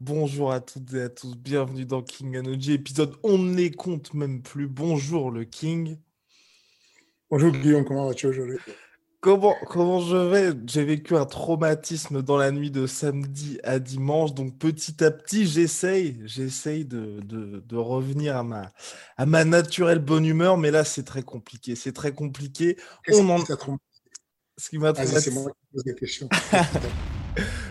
Bonjour à toutes et à tous, bienvenue dans King Energy, épisode On ne les compte même plus. Bonjour le King. Bonjour Guillaume, comment vas-tu aujourd'hui? Comment, comment je vais? J'ai vécu un traumatisme dans la nuit de samedi à dimanche, donc petit à petit j'essaye, j'essaye de, de, de, revenir à ma, à ma naturelle bonne humeur, mais là c'est très compliqué, c'est très compliqué. On en... Ce qui m'a traumatisé... C'est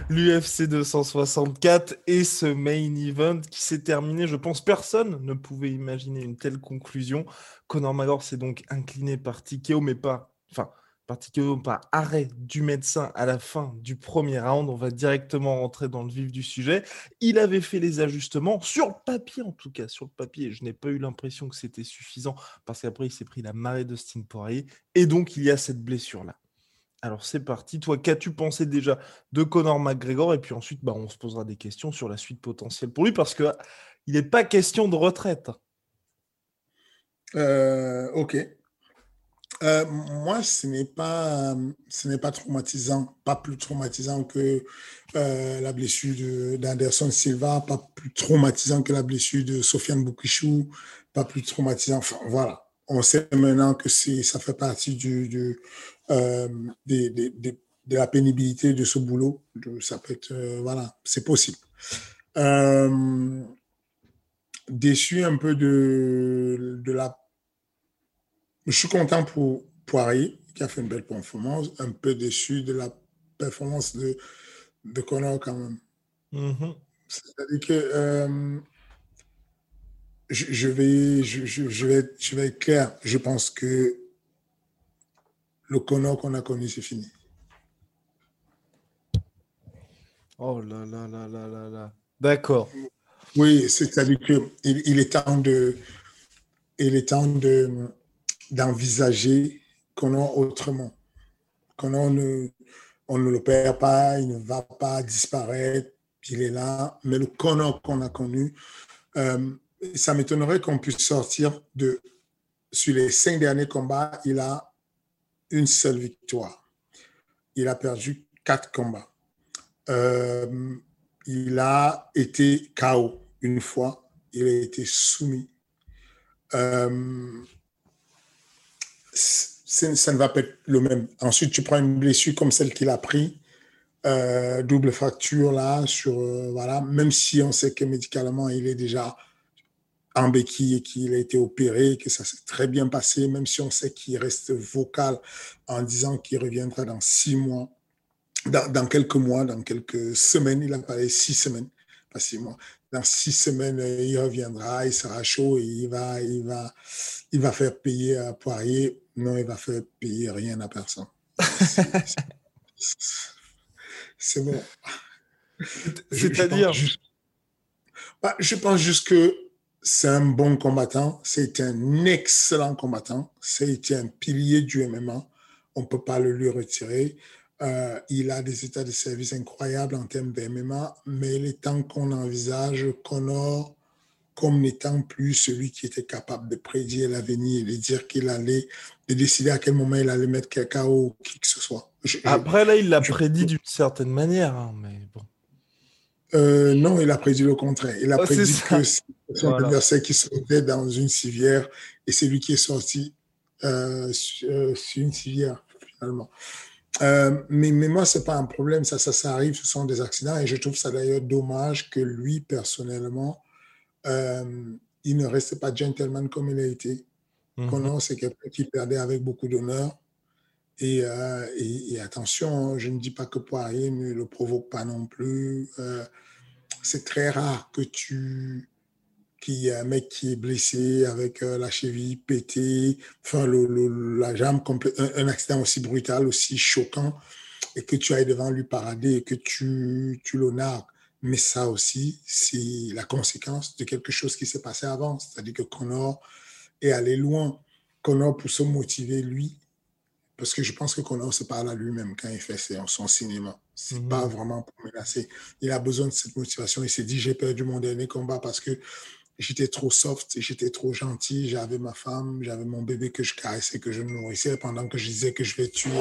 l'UFC 264 et ce main event qui s'est terminé. Je pense personne ne pouvait imaginer une telle conclusion. Conor McGregor s'est donc incliné par TKO, mais pas, enfin, par TKO, par arrêt du médecin à la fin du premier round. On va directement rentrer dans le vif du sujet. Il avait fait les ajustements sur le papier, en tout cas, sur le papier. Je n'ai pas eu l'impression que c'était suffisant parce qu'après, il s'est pris la marée de Sting Poirier et donc il y a cette blessure-là. Alors c'est parti. Toi, qu'as-tu pensé déjà de Conor McGregor? Et puis ensuite, bah, on se posera des questions sur la suite potentielle pour lui parce qu'il n'est pas question de retraite. Euh, ok. Euh, moi, ce n'est pas, ce pas traumatisant, pas plus traumatisant que euh, la blessure d'Anderson Silva, pas plus traumatisant que la blessure de Sofiane Boukichou, pas plus traumatisant. Enfin, voilà. On sait maintenant que ça fait partie du, euh, de, la pénibilité de ce boulot. ça peut être, euh, voilà, c'est possible. Euh, déçu un peu de, de la. Je suis content pour Poirier, qui a fait une belle performance, un peu déçu de la performance de, de Connor quand même. Mm-hmm. C'est-à-dire que je, vais, je, je, vais, je vais être clair. Je pense que le Connor qu'on a connu, c'est fini. Oh là là là là là là. D'accord. Oui, c'est-à-dire qu'il il est temps de, il est temps de, d'envisager Connor autrement. Connor ne, on ne le perd pas, il ne va pas disparaître, il est là. Mais le Connor qu'on a connu, euh, ça m'étonnerait qu'on puisse sortir de, sur les cinq derniers combats, il a une seule victoire. Il a perdu quatre combats. Euh, il a été KO une fois. Il a été soumis. Euh, ça ne va pas être le même. Ensuite, tu prends une blessure comme celle qu'il a pris, euh, double fracture là, sur voilà. Même si on sait que médicalement il est déjà en béquille et qu'il a été opéré, que ça s'est très bien passé, même si on sait qu'il reste vocal en disant qu'il reviendra dans six mois, dans, quelques mois, dans quelques semaines, il a parlé six semaines, pas six mois. Dans six semaines, il reviendra, il sera chaud et il va, il va, il va faire payer à Poirier. Non, il va faire payer rien à personne. C'est bon. C'est-à-dire bah, je pense juste que c'est un bon combattant, c'est un excellent combattant, c'est un pilier du MMA, on ne peut pas le lui retirer. Euh, il a des états de service incroyables en termes de MMA, mais il est temps qu'on envisage Connor comme n'étant plus celui qui était capable de prédire l'avenir, de dire qu'il allait, de décider à quel moment il allait mettre quelqu'un ou qui que ce soit. Après, là, il l'a prédit d'une certaine manière, hein, mais bon. Euh, non, il a prédit le contraire. Il a oh, prédit que c'est son adversaire qui sortait dans une civière et c'est lui qui est sorti euh, euh, sur, une civière, finalement. mais, mais moi, ce n'est pas un problème. Ça, ça, ça arrive, ce sont des accidents. Et je trouve ça d'ailleurs dommage que lui, personnellement, il ne reste pas gentleman comme il a été. Mm c'est quelqu'un qui perdait avec beaucoup d'honneur. Et, et, attention, je ne dis pas que Poirier ne le provoque pas non plus. c'est très rare que tu qu'il y a un mec qui est blessé avec la cheville pétée, enfin la jambe complète, un, accident aussi brutal, aussi choquant, et que tu ailles devant lui parader et que tu, tu le Mais ça aussi, c'est la conséquence de quelque chose qui s'est passé avant. C'est-à-dire que Connor est allé loin. Connor, pour se motiver, lui, parce que je pense que Connor se parle à lui-même quand il fait son cinéma. C'est mhm. pas vraiment pour menacer. Il a besoin de cette motivation. Il s'est dit, j'ai perdu mon dernier combat parce que j'étais trop soft, j'étais trop gentil, j'avais ma femme, j'avais mon bébé que je caressais, que je nourrissais pendant que je disais que je vais tuer,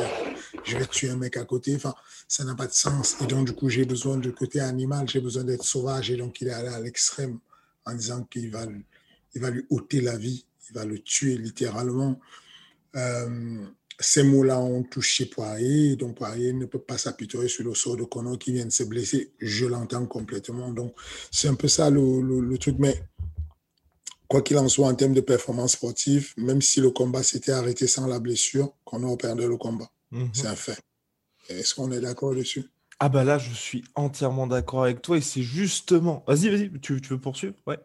je vais tuer un mec à côté. Enfin, ça n'a pas de sens. Et donc, du coup, j'ai besoin du côté animal, j'ai besoin d'être sauvage. Et donc, il est allé à l'extrême en disant qu'il va, il va lui ôter la vie, il va le tuer littéralement. Euh, ces mots-là ont touché Poirier, donc Poirier ne peut pas s'apitoyer sur le sort de Connor qui vient de se blesser. Je l'entends complètement. Donc, c'est un peu ça le, le truc. Mais quoi qu'il en soit, en termes de performance sportive, même si le combat s'était arrêté sans la blessure, a perdu le combat. Mhm. C'est un fait. Est-ce qu'on est, d'accord dessus? Ah bah là, je suis entièrement d'accord avec toi et c'est justement... Vas-y, vas-y, tu, veux poursuivre? Ouais.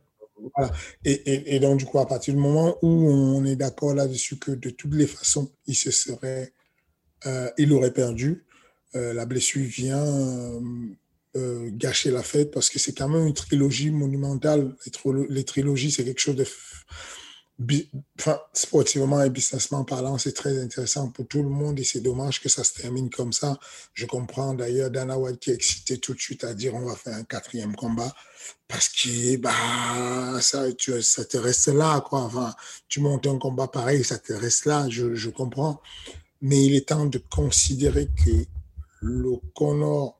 Et, donc, du coup, à partir du moment où on est d'accord là-dessus que de toutes les façons, il se serait... Euh, il aurait perdu, euh, la blessure vient euh, gâcher la fête parce que c'est quand même une trilogie monumentale. Les, trilogies, c'est quelque chose de. Sportivement et businessment parlant, c'est très intéressant pour tout le monde et c'est dommage que ça se termine comme ça. Je comprends d'ailleurs Dana White qui est excité tout de suite à dire on va faire un quatrième combat parce que bah, ça, tu, ça te reste là. Quoi. Enfin, tu montes un combat pareil, ça te reste là, je, je comprends. Mais il est temps de considérer que le Connor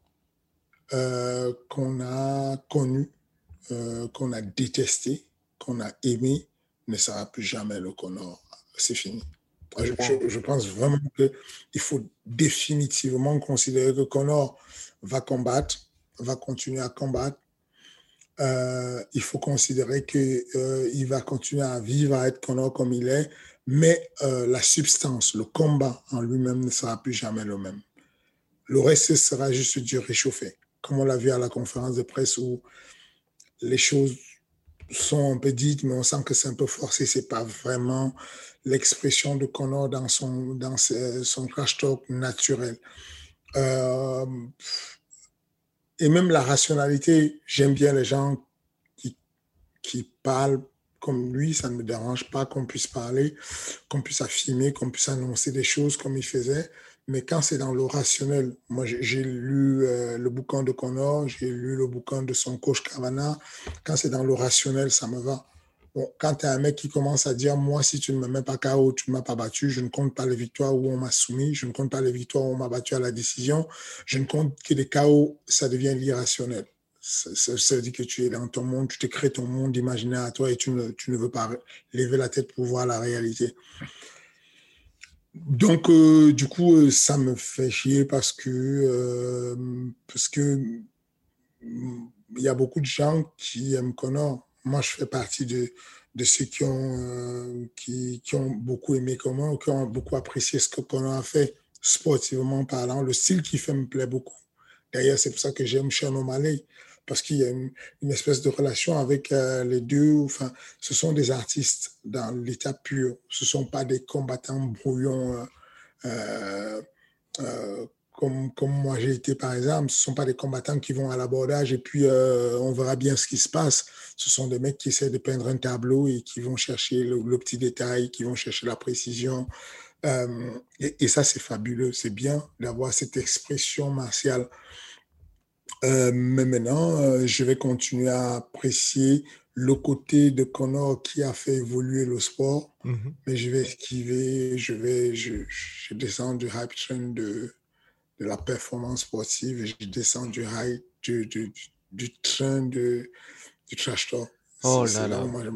euh, qu'on a connu, euh, qu'on a détesté, qu'on a aimé, ne sera plus jamais le Connor. C'est fini. Je, pense vraiment qu'il faut définitivement considérer que Connor va combattre, va continuer à combattre. Euh, il faut considérer qu'il il va continuer à vivre, à être Connor comme il est, mais la substance, le combat en lui-même ne sera plus jamais le même. Le reste sera juste du réchauffé comme on l'a vu à la conférence de presse où les choses sont un peu dites, mais on sent que c'est un peu forcé. C'est pas vraiment l'expression de Connor dans son, dans son crash talk naturel. Euh, et même la rationalité, j'aime bien les gens qui, qui parlent comme lui, ça ne me dérange pas qu'on puisse parler, qu'on puisse affirmer, qu'on puisse annoncer des choses comme il faisait. Mais quand c'est dans le rationnel, moi j'ai lu euh, le bouquin de Connor, j'ai lu le bouquin de son coach Cavana. Quand c'est dans le rationnel, ça me va. Quand tu as un mec qui commence à dire Moi, si tu ne me mets pas KO, tu ne m'as pas battu, je ne compte pas les victoires où on m'a soumis, je ne compte pas les victoires où on m'a battu à la décision, je ne compte que les KO, ça devient l'irrationnel. Ça, ça, veut dire que tu es dans ton monde, tu te crées ton monde imaginaire à toi et tu ne veux pas lever la tête pour voir la réalité. Donc, euh, du coup, euh, ça me fait chier parce que, euh, parce que il y a beaucoup de gens qui aiment Connor. Moi, je fais partie de, de ceux qui ont, qui, qui, ont beaucoup aimé Connor, qui ont beaucoup apprécié ce que Connor a fait, sportivement parlant. Le style qu'il fait me plaît beaucoup. D'ailleurs, c'est pour ça que j'aime Sean O'Malley parce qu'il y a une, espèce de relation avec euh, les deux. Enfin, ce sont des artistes dans l'état pur. Ce ne sont pas des combattants brouillons euh, euh, comme, comme moi j'ai été par exemple. Ce ne sont pas des combattants qui vont à l'abordage et puis on verra bien ce qui se passe. Ce sont des mecs qui essaient de peindre un tableau et qui vont chercher le, petit détail, qui vont chercher la précision. et, et, ça, c'est fabuleux. C'est bien d'avoir cette expression martiale. Euh, mais maintenant, euh, je vais continuer à apprécier le côté de Connor qui a fait évoluer le sport, mhm. mais je vais esquiver, je vais, je, je descends du hype train de, de la performance sportive et je descends du hype, du, du, du train de, du trash talk. Oh là là. moi, je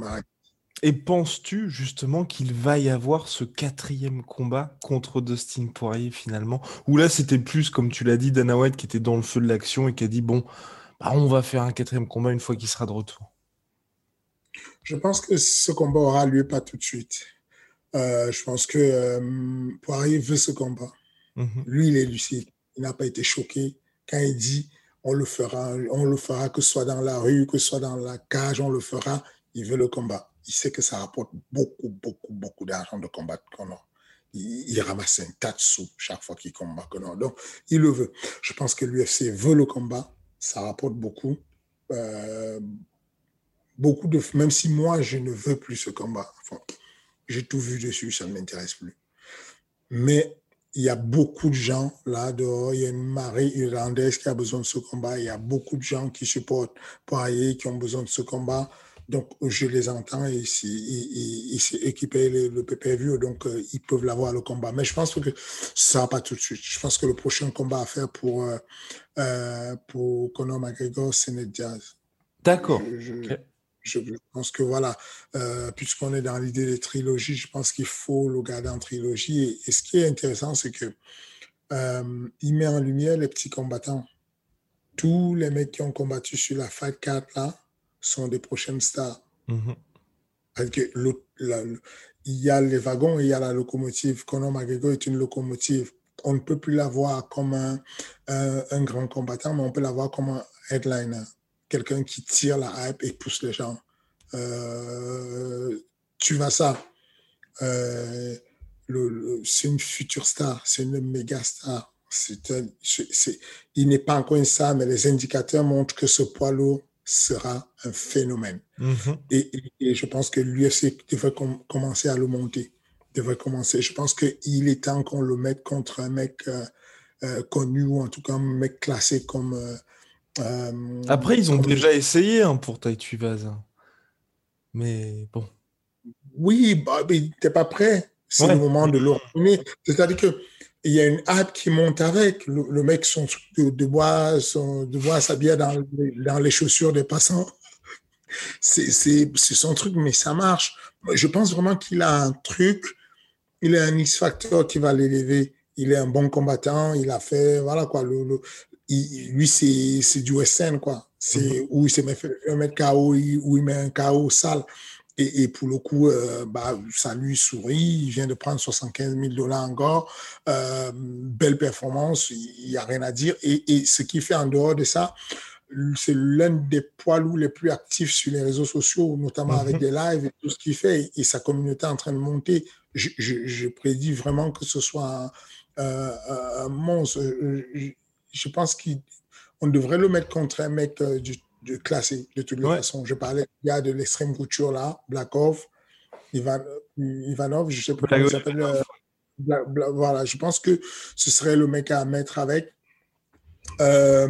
et penses-tu justement qu'il va y avoir ce quatrième combat contre Dustin Poirier finalement? Ou là c'était plus, comme tu l'as dit, Dana White qui était dans le feu de l'action et qui a dit bon, bah, on va faire un quatrième combat une fois qu'il sera de retour Je pense que ce combat aura lieu pas tout de suite. Euh, je pense que euh, Poirier veut ce combat. Mhm. Lui, il est lucide. Il n'a pas été choqué. Quand il dit on le fera, on le fera, que ce soit dans la rue, que ce soit dans la cage, on le fera, il veut le combat. Il sait que ça rapporte beaucoup, beaucoup, beaucoup d'argent de combattre Connor. Il, il, ramasse un tas de sous chaque fois qu'il combat Connor. Donc, il le veut. Je pense que l'UFC veut le combat. Ça rapporte beaucoup. Euh, beaucoup de. Même si moi, je ne veux plus ce combat. J'ai tout vu dessus, ça ne m'intéresse plus. Mais il y a beaucoup de gens là dehors. Il y a une marée irlandaise qui a besoin de ce combat. Il y a beaucoup de gens qui supportent Poirier, qui ont besoin de ce combat. Donc, je les entends et qui payent le, PPV, donc euh, ils peuvent l'avoir le combat. Mais je pense que ça va pas tout de suite. Je pense que le prochain combat à faire pour, euh, euh, pour Conor McGregor, c'est Ned Diaz. D'accord. Je, pense que voilà, puisqu'on est dans l'idée des trilogies, je pense qu'il faut le garder en trilogie. Et, ce qui est intéressant, c'est que il met en lumière les petits combattants. Tous les mecs qui ont combattu sur la Fight Card là, sont des prochaines stars. Mhm. que il y a les wagons et il y a la locomotive. Conor McGregor est une locomotive. On ne peut plus la voir comme un, un, grand combattant, mais on peut la voir comme un headliner. Quelqu'un qui tire la hype et pousse les gens. Euh, tu vois ça. Euh, c'est une future star, c'est une méga star. il n'est pas encore une star, mais les indicateurs montrent que ce poids lourd sera un phénomène. Mm-hmm. et, je pense que l'UFC devrait commencer à le monter. Devrait commencer. Je pense qu'il est temps qu'on le mette contre un mec euh, euh, connu ou en tout cas un mec classé comme. Euh, Après, ils ont déjà essayé hein, pour Tai Vaz. Mais bon. Oui, bah, t'es pas prêt. C'est le moment de le C'est-à-dire que il y a une hype qui monte avec. Le, mec son, de, de, bois, son, de bois s'habiller dans, dans les chaussures des passants. C'est son truc, mais ça marche. Je pense vraiment qu'il a un truc, il a un X-Factor qui va l'élever. Il est un bon combattant, il a fait, voilà quoi, le, lui, c'est du SN, quoi. C'est mm-hmm. où il se met un mètre KO, où il met un KO sale. Et, pour le coup, euh, bah, ça lui sourit. Il vient de prendre 75 000 dollars encore. Euh, belle performance, il n'y a rien à dire. Et, ce qui fait en dehors de ça, c'est l'un des poids lourds les plus actifs sur les réseaux sociaux, notamment avec mhm. des lives et tout ce qu'il fait. Et, sa communauté est en train de monter. Je, prédis vraiment que ce soit un, monstre. Je, pense qu'on devrait le mettre contre un mec euh, du de classé de toutes les façons. Je parlais il y a de l'extrême couture là, Blackov, Ivan, Ivanov, je sais pas comment il s'appelle. Euh, voilà, je pense que ce serait le mec à mettre avec. Euh,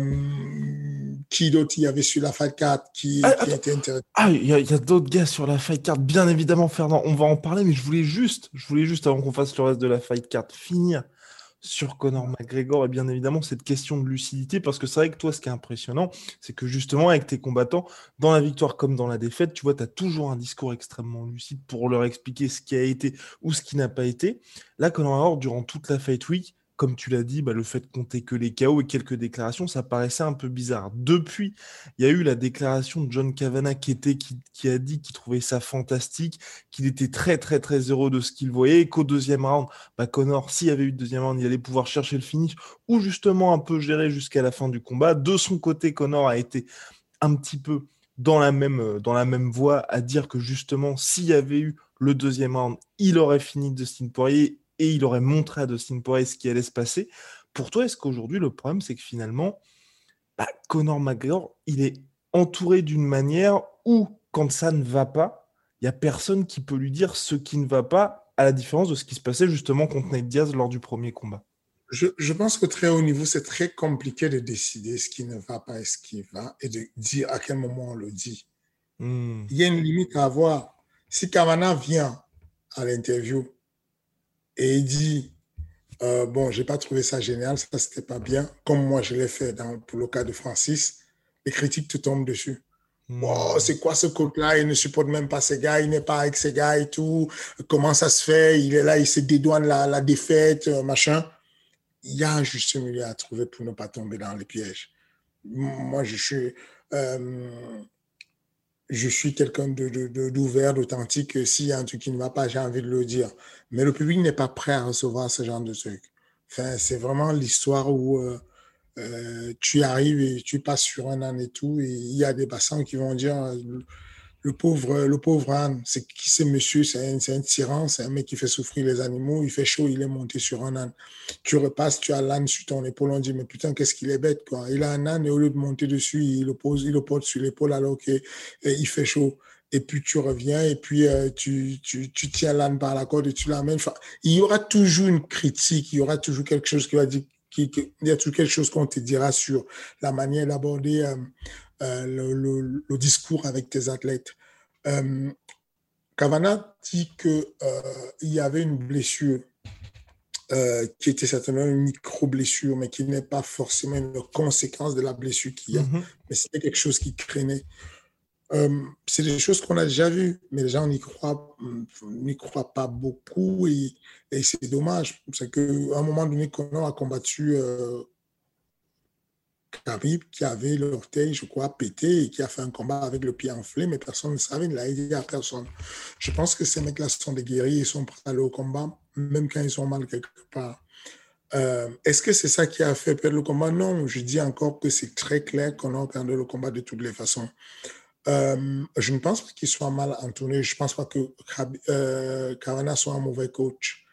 qui d'autre il y avait sur la Fight Card qui, ah, qui était intéressant? Ah, il y a, a d'autres gars sur la Fight Card, bien évidemment, Fernand. On va en parler, mais je voulais juste, je voulais juste avant qu'on fasse le reste de la Fight Card, finir sur Conor McGregor et bien évidemment cette question de lucidité parce que c'est vrai que toi ce qui est impressionnant c'est que justement avec tes combattants dans la victoire comme dans la défaite tu vois tu as toujours un discours extrêmement lucide pour leur expliquer ce qui a été ou ce qui n'a pas été. Là Conor McGregor durant toute la Fight Week comme tu l'as dit, bah, le fait de compter que les KO et quelques déclarations, ça paraissait un peu bizarre. Depuis, il y a eu la déclaration de John Kavanagh qui, a dit qu'il trouvait ça fantastique, qu'il était très très très heureux de ce qu'il voyait, qu'au deuxième round, bah, Connor, s'il y avait eu le deuxième round, il allait pouvoir chercher le finish, ou justement un peu gérer jusqu'à la fin du combat. De son côté, Connor a été un petit peu dans la même, dans la même voie à dire que justement, s'il y avait eu le deuxième round, il aurait fini Dustin Poirier et il aurait montré à Dustin Poirier ce qui allait se passer. Pour toi, est-ce qu'aujourd'hui, le problème, c'est que finalement, bah, Conor McGregor, il est entouré d'une manière où, quand ça ne va pas, il n'y a personne qui peut lui dire ce qui ne va pas, à la différence de ce qui se passait justement contre Nate Diaz lors du premier combat. Je, pense que très haut niveau, c'est très compliqué de décider ce qui ne va pas et ce qui va, et de dire à quel moment on le dit. Hmm. Il y a une limite à avoir. Si Kavana vient à l'interview et il dit euh, Bon, j'ai pas trouvé ça génial, ça c'était pas bien, comme moi je l'ai fait dans, pour le cas de Francis. Les critiques te tombent dessus. Hmm. c'est quoi ce coach-là Il ne supporte même pas ces gars, il n'est pas avec ces gars et tout. Comment ça se fait? Il est là, il se dédouane la, la défaite, euh, machin. Il y a un juste milieu à trouver pour ne pas tomber dans les pièges. Moi, je suis. Euh, je suis quelqu'un d'ouvert, d'authentique. S'il y a un truc qui ne va pas, j'ai envie de le dire. Mais le public n'est pas prêt à recevoir ce genre de truc. C'est vraiment l'histoire où tu arrives et tu passes sur un âne et tout, et il y a des passants qui vont dire le pauvre, le pauvre âne, c'est qui c'est monsieur, c'est un, un, tyran, c'est un mec qui fait souffrir les animaux, il fait chaud, il est monté sur un âne. Tu repasses, tu as l'âne sur ton épaule, on dit, mais putain, qu'est-ce qu'il est bête, quoi. Il a un âne et au lieu de monter dessus, il le pose, il le porte sur l'épaule alors qu'il fait chaud. Et puis tu reviens et puis euh, tu, tu, tu, tiens l'âne par la corde et tu l'amènes. Il y aura toujours une critique, il y aura toujours quelque chose qui va dire, qui, il y a toujours quelque chose qu'on te dira sur la manière d'aborder euh, euh, le, le, discours avec tes athlètes. Euh, Cavana dit qu'il euh, y avait une blessure qui était certainement une micro-blessure, mais qui n'est pas forcément une conséquence de la blessure qu'il y a, mm-hmm. mais c'était quelque chose qui craignait. C'est des choses qu'on a déjà vues, mais les gens n'y croient, pas beaucoup et, c'est dommage. C'est qu'à un moment donné, Connor a combattu Khabib qui avait l'orteil, je crois, pété et qui a fait un combat avec le pied enflé, mais personne ne savait, il l'a aidé à personne. Je pense que ces mecs-là sont des guerriers, ils sont prêts à aller au combat, même quand ils ont mal quelque part. Euh, est-ce que c'est ça qui a fait perdre le combat? Non, je dis encore que c'est très clair qu'on a perdu le combat de toutes les façons. Euh, je ne pense pas qu'il soit mal entouré. Je ne pense pas que euh, soit un mauvais coach.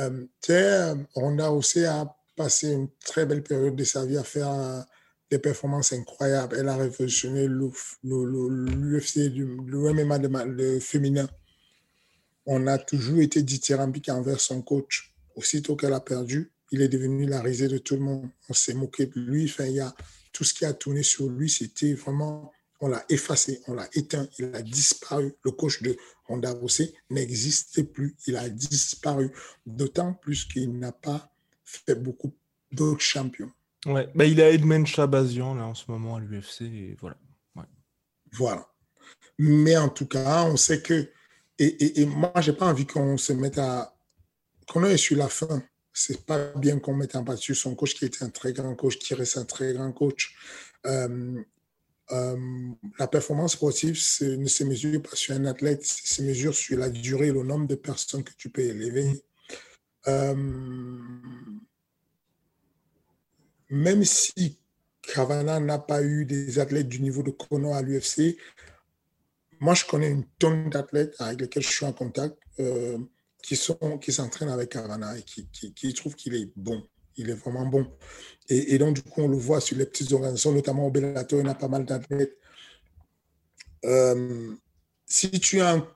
Euh, Ronda aussi a passé une très belle période de sa vie à faire des performances incroyables. Elle a révolutionné l'UFC, le MMA de, féminin. On a toujours été dithyrambique envers son coach. Aussitôt qu'elle a perdu, il est devenu la risée de tout le monde. On s'est moqué de lui. Enfin, il y a, tout ce qui a tourné sur lui, c'était vraiment, on l'a effacé, on l'a éteint, il a disparu. Le coach de Ronda Rousset n'existait plus, il a disparu. D'autant plus qu'il n'a pas fait beaucoup d'autres champions. Ouais, bah, il a Edmond Chabazian là en ce moment à l'UFC et voilà. Voilà. Mais en tout cas, on sait que. Et, et, et moi, j'ai pas envie qu'on se mette à. Qu'on ait sur la fin. C'est pas bien qu'on mette en bas sur son coach qui était un très grand coach, qui reste un très grand coach. Euh, euh, la performance sportive ne se mesure pas sur un athlète, se mesure sur la durée, le nombre de personnes que tu peux élever. Euh, même si Kavana n'a pas eu des athlètes du niveau de Kono à l'UFC, moi, je connais une tonne d'athlètes avec lesquels je suis en contact euh, qui sont qui s'entraînent avec Kavana et qui, qui, trouvent qu'il est bon. Il est vraiment bon. Et, donc, du coup, on le voit sur les petites organisations, notamment au Bellator, il y a pas mal d'athlètes. Euh, si tu as un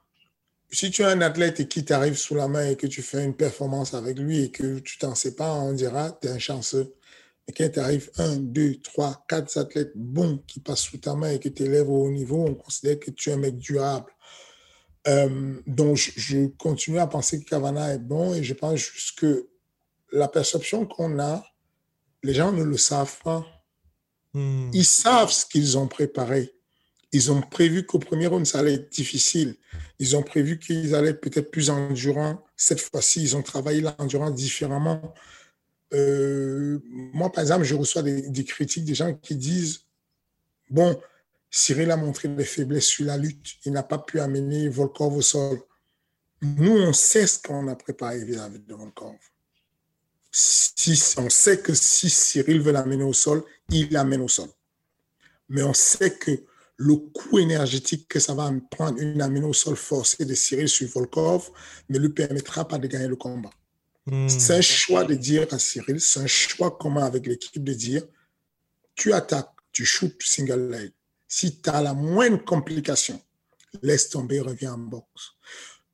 tu athlète qui t'arrive sous la main et que tu fais une performance avec lui et que tu t'en sais pas, on dira, tu es un chanceux. Et quand tu arrives un, deux, trois, quatre athlètes bons qui passent sous ta main et qui t'élèvent au haut niveau, on considère que tu es un mec durable. Euh, donc, je, continue à penser que Cavana est bon et je pense juste que la perception qu'on a, les gens ne le savent pas. Hmm. Ils savent ce qu'ils ont préparé. Ils ont prévu qu'au premier round, ça allait être difficile. Ils ont prévu qu'ils allaient être peut-être plus endurants. Cette fois-ci, ils ont travaillé l'endurance différemment. Euh, moi, par exemple, je reçois des, critiques des gens qui disent Bon, Cyril a montré des faiblesses sur la lutte, il n'a pas pu amener Volkov au sol. Nous, on sait ce qu'on a préparé vis-à-vis de Volkov. Si, on sait que si Cyril veut l'amener au sol, il l'amène au sol. Mais on sait que le coût énergétique que ça va prendre une amenée au sol forcée de Cyril sur Volkov ne lui permettra pas de gagner le combat. Hmm. C'est un choix de dire à Cyril, c'est un choix commun avec l'équipe de dire, tu attaques, tu shoots single leg. Si tu as la moindre complication, laisse tomber, reviens en boxe.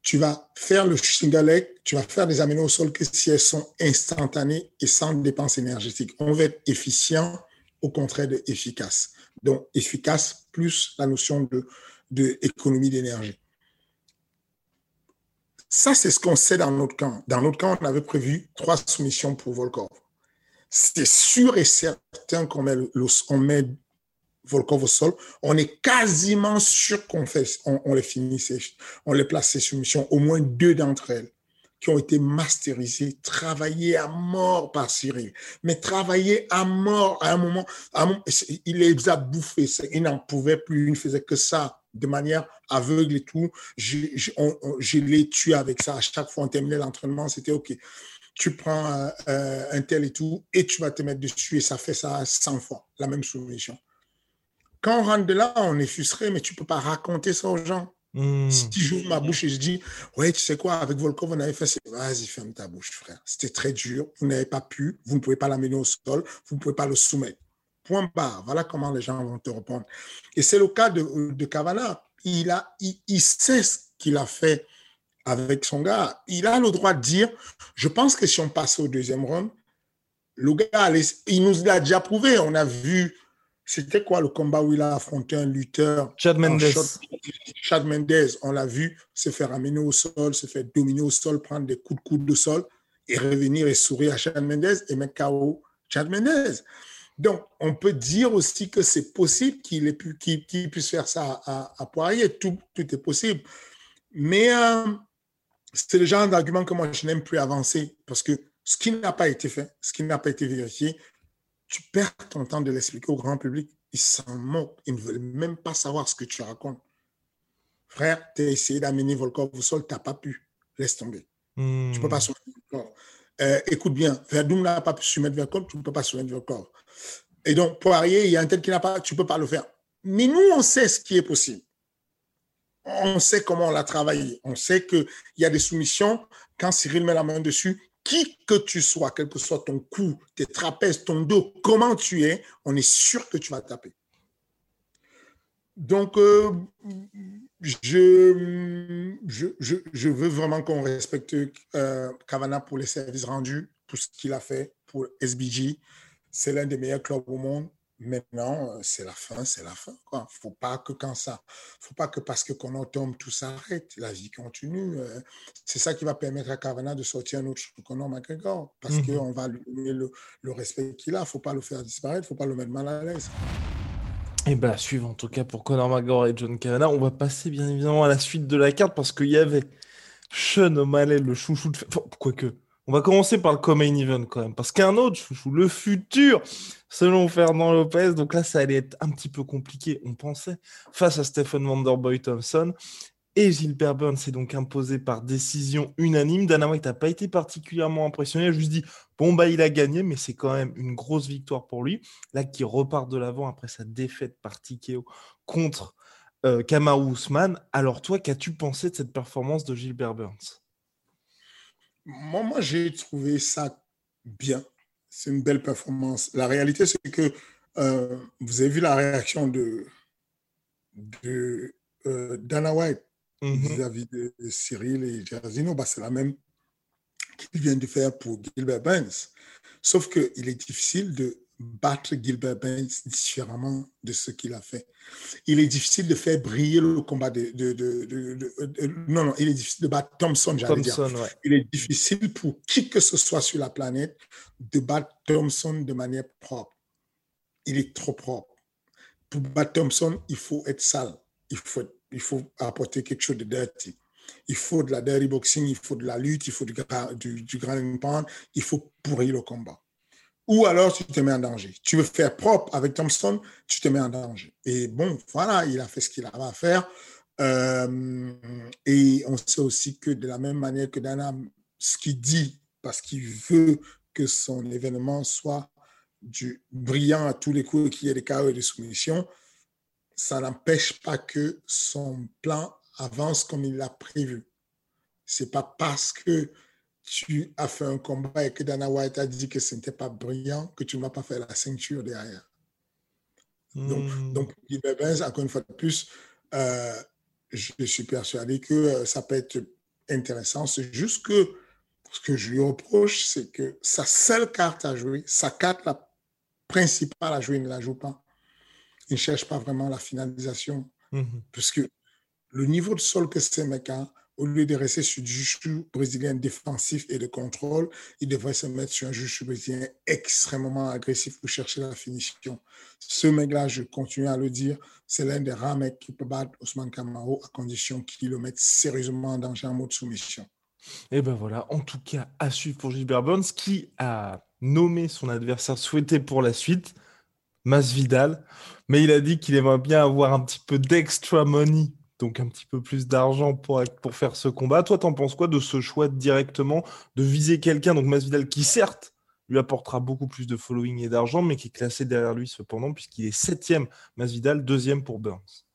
Tu vas faire le single leg, tu vas faire des amenées au sol que si elles sont instantanées et sans dépense énergétique. On va être efficient au contraire de efficace. Donc, efficace plus la notion de, de d'énergie. Ça, c'est ce qu'on sait dans notre camp. Dans notre camp, on avait prévu trois soumissions pour Volkov. C'est sûr et certain qu'on met, met Volkov au sol. On est quasiment sûr qu'on on, les finit, on les place ces soumissions, au moins deux d'entre elles qui ont été masterisées, travaillées à mort par Cyril. Mais travaillées à mort à un moment, il les a bouffées. Il n'en pouvait plus, il ne faisait que ça de manière aveugle et tout. Je, je, l'ai tué avec ça. À chaque fois, on terminait l'entraînement, c'était OK. tu prends un tel et tout, et tu vas te mettre dessus, et ça fait ça 100 fois, la même soumission. Quand on rentre de là, on est frustré, mais tu ne peux pas raconter ça aux gens. Hmm. Si j'ouvre ma bouche et je dis, ouais, tu sais quoi, avec Volkov, on avait fait ça. Vas-y, ferme ta bouche, frère. C'était très dur. Vous n'avez pas pu. Vous ne pouvez pas l'amener au sol. Vous ne pouvez pas le soumettre. Point barre. Voilà comment les gens vont te répondre. Et c'est le cas de, de. Il, a, il, sait ce qu'il a fait avec son gars. Il a le droit de dire, je pense que si on passe au deuxième round, le gars, il nous l'a déjà prouvé. On a vu c'était quoi le combat où il a affronté un lutteur Chad Mendes. Chad Mendes, on l'a vu se faire amener au sol, se faire dominer au sol, prendre des coups de coude de sol et revenir et sourire à Chad Mendes et mettre KO Chad Mendes. Donc, on peut dire aussi que c'est possible qu'il puisse faire ça à, Poirier. Tout, tout, est possible. Mais euh, c'est le genre d'argument que moi, je n'aime plus avancer parce que ce qui n'a pas été fait, ce qui n'a pas été vérifié, tu perds ton temps de l'expliquer au grand public. Ils s'en moquent. Ils ne veulent même pas savoir ce que tu racontes. Frère, tu as essayé d'amener Volkov au sol, tu n'as pas pu. Laisse tomber. Tu ne peux pas hmm. soumettre Volkov. Euh, écoute bien, Verdum n'a pas pu soumettre Volkov, tu ne peux pas soumettre Volkov. Et donc, Poirier, il y a un tel qui n'a pas, tu ne peux pas le faire. Mais nous, on sait ce qui est possible. On sait comment on l'a travaillé. On sait qu'il y a des soumissions. Quand Cyril met la main dessus, qui que tu sois, quel que soit ton cou, tes trapèzes, ton dos, comment tu es, on est sûr que tu vas taper. Donc, euh, je, je, veux vraiment qu'on respecte euh, Cavana pour les services rendus, pour ce qu'il a fait pour SBG. C'est l'un des meilleurs clubs au monde. Maintenant, euh, c'est la fin, c'est la fin. Il ne faut pas que quand ça, faut pas que parce que qu'on tombe, tout s'arrête. La vie continue. Euh. C'est ça qui va permettre à Cavana de sortir un autre Conor McGregor. Parce mmh qu'on va lui donner le, respect qu'il a. Il ne faut pas le faire disparaître. Il ne faut pas le mettre mal à l'aise. Et eh bien, la suivre en tout cas pour Conor McGregor et John Cavana. On va passer bien évidemment à la suite de la carte parce qu'il y avait Sean O'Malley, le chouchou de. Quoique. On va commencer par le co-main event quand même, parce qu'un autre chouchou, le futur, selon Fernand Lopez, donc là ça allait être un petit peu compliqué, on pensait, face à Stephen Wonderboy Thompson. Et Gilbert Burns s'est donc imposé par décision unanime. Dana White n'a pas été particulièrement impressionné. Il a juste dit bon, bah, il a gagné, mais c'est quand même une grosse victoire pour lui. Là, qui repart de l'avant après sa défaite par TKO contre euh, Kamaru Usman. Alors, toi, qu'as-tu pensé de cette performance de Gilbert Burns? Moi, j'ai trouvé ça bien. C'est une belle performance. La réalité, c'est que euh, vous avez vu la réaction de, de euh, Dana White mhm. vis-à-vis de, Cyril et Jarzino. Bah, c'est la même qu'il vient de faire pour Gilbert Burns. Sauf qu'il est difficile de battre Gilbert Burns différemment de ce qu'il a fait. Il est difficile de faire briller le combat de... non, non, il est difficile de battre Thompson, j'allais dire. Il est difficile pour qui que ce soit sur la planète de battre Thompson de manière propre. Il est trop propre. Pour battre Thompson, il faut être sale. Il faut, il faut apporter quelque chose de dirty. Il faut de la dirty boxing, il faut de la lutte, il faut du, du, du grand pound, il faut pourrir le combat ou alors tu te mets en danger. Tu veux faire propre avec Thompson, tu te mets en danger. Et bon, voilà, il a fait ce qu'il avait à faire. Euh, et on sait aussi que de la même manière que Dana, ce qu'il dit, parce qu'il veut que son événement soit du brillant à tous les coups, qu'il y ait des chaos et des soumissions, ça n'empêche pas que son plan avance comme il l'a prévu. C'est pas parce que tu as fait un combat et que Dana White a dit que ce n'était pas brillant, que tu ne m'as pas fait la ceinture derrière. Donc, hmm. donc encore une fois de plus, euh, je suis persuadé que euh, ça peut être intéressant. C'est juste que ce que je lui reproche, c'est que sa seule carte à jouer, sa carte la principale à jouer, il ne la joue pas. Il ne cherche pas vraiment la finalisation. Hmm. Puisque le niveau de sol que ces mecs ont, au lieu de rester sur du jiu brésilien défensif et de contrôle, il devrait se mettre sur un jiu brésilien extrêmement agressif pour chercher la finition. Ce mec-là, je continue à le dire, c'est l'un des rares mecs qui peut battre Ousmane Kamaro à condition qu'il le mette sérieusement en danger en mode soumission. Et ben voilà, en tout cas, à suivre pour Gilbert Burns qui a nommé son adversaire souhaité pour la suite, Masvidal, mais il a dit qu'il aimerait bien avoir un petit peu d'extra money donc un petit peu plus d'argent pour, pour faire ce combat. Toi, t'en penses quoi de ce choix directement de viser quelqu'un, donc Masvidal, qui certes lui apportera beaucoup plus de following et d'argent, mais qui est classé derrière lui cependant, puisqu'il est septième Masvidal, deuxième pour Burns.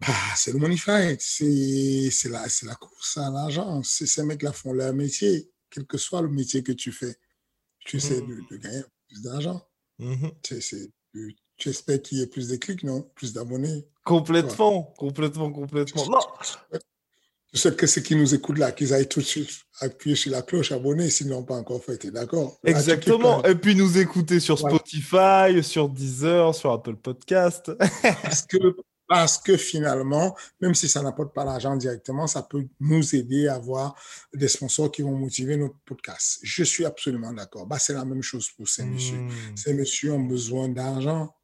Bah, c'est le money fight, c'est la, la course à l'argent. Ces mecs-là font leur métier, quel que soit le métier que tu fais. Tu essaies de, de, gagner plus d'argent. Mmh. Tu espères qu'il y ait plus de clics, non? Plus d'abonnés Complètement, complètement, complètement. Non je sais que ceux qui nous écoutent là, qu'ils aillent tout de suite appuyer sur la cloche abonner s'ils n'ont pas encore fait. d'accord? Exactement. Et puis nous écouter sur Spotify, sur Deezer, sur Apple Podcast. parce, que, parce que finalement, même si ça n'apporte pas l'argent directement, ça peut nous aider à avoir des sponsors qui vont motiver notre podcast. Je suis absolument d'accord. Bah, c'est la même chose pour ces messieurs. Hmm. Ces messieurs ont besoin d'argent.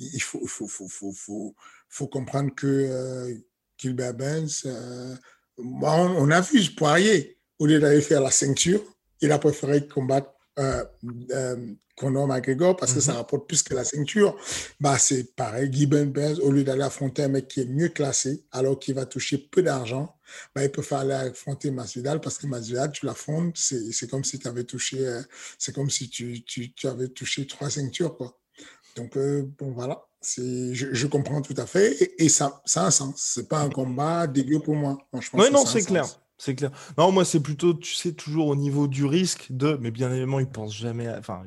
Il faut, faut, faut, faut, faut, faut comprendre que euh, Gilbert Benz, euh, on, a vu Poirier, au lieu d'aller faire la ceinture, il a préféré combattre euh, euh, Conor McGregor parce que ça mhm. rapporte plus que la ceinture. Bah, c'est pareil, Guy Benz, au lieu d'aller affronter un mec qui est mieux classé, alors qu'il va toucher peu d'argent, bah, il peut faire aller affronter Masvidal parce que Masvidal, tu l'affrontes, c'est comme si tu avais touché, euh, c'est comme si tu, tu, tu, avais touché trois ceintures, quoi. Donc, euh, bon, voilà. Je, je, comprends tout à fait et, ça, ça a un sens. C'est pas un combat dégueu pour moi. Oui, non, c'est clair. C'est clair. Non, moi, c'est plutôt, tu sais, toujours au niveau du risque de, mais bien évidemment, il pense jamais, enfin,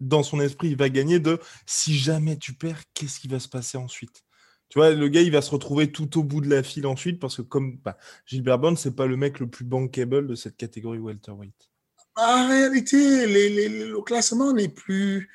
dans son esprit, il va gagner de si jamais tu perds, qu'est-ce qui va se passer ensuite? Tu vois, le gars, il va se retrouver tout au bout de la file ensuite parce que, comme bah, Gilbert Bond, c'est pas le mec le plus bankable de cette catégorie welterweight. En réalité, le classement n'est plus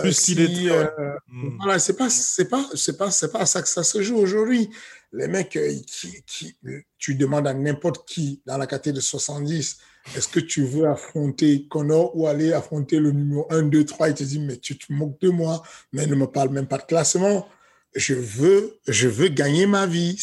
plus qu'il est. Euh, hmm. Voilà, c'est pas, c'est pas, c'est pas, c'est pas ça que ça se joue aujourd'hui. Les mecs, euh, qui, qui, tu demandes à n'importe qui dans la catégorie de 70, est-ce que tu veux affronter Connor ou aller affronter le numéro 1, 2, 3 Il te dit, mais tu te moques de moi, mais ne me parle même pas de classement. Je veux, je veux gagner ma vie.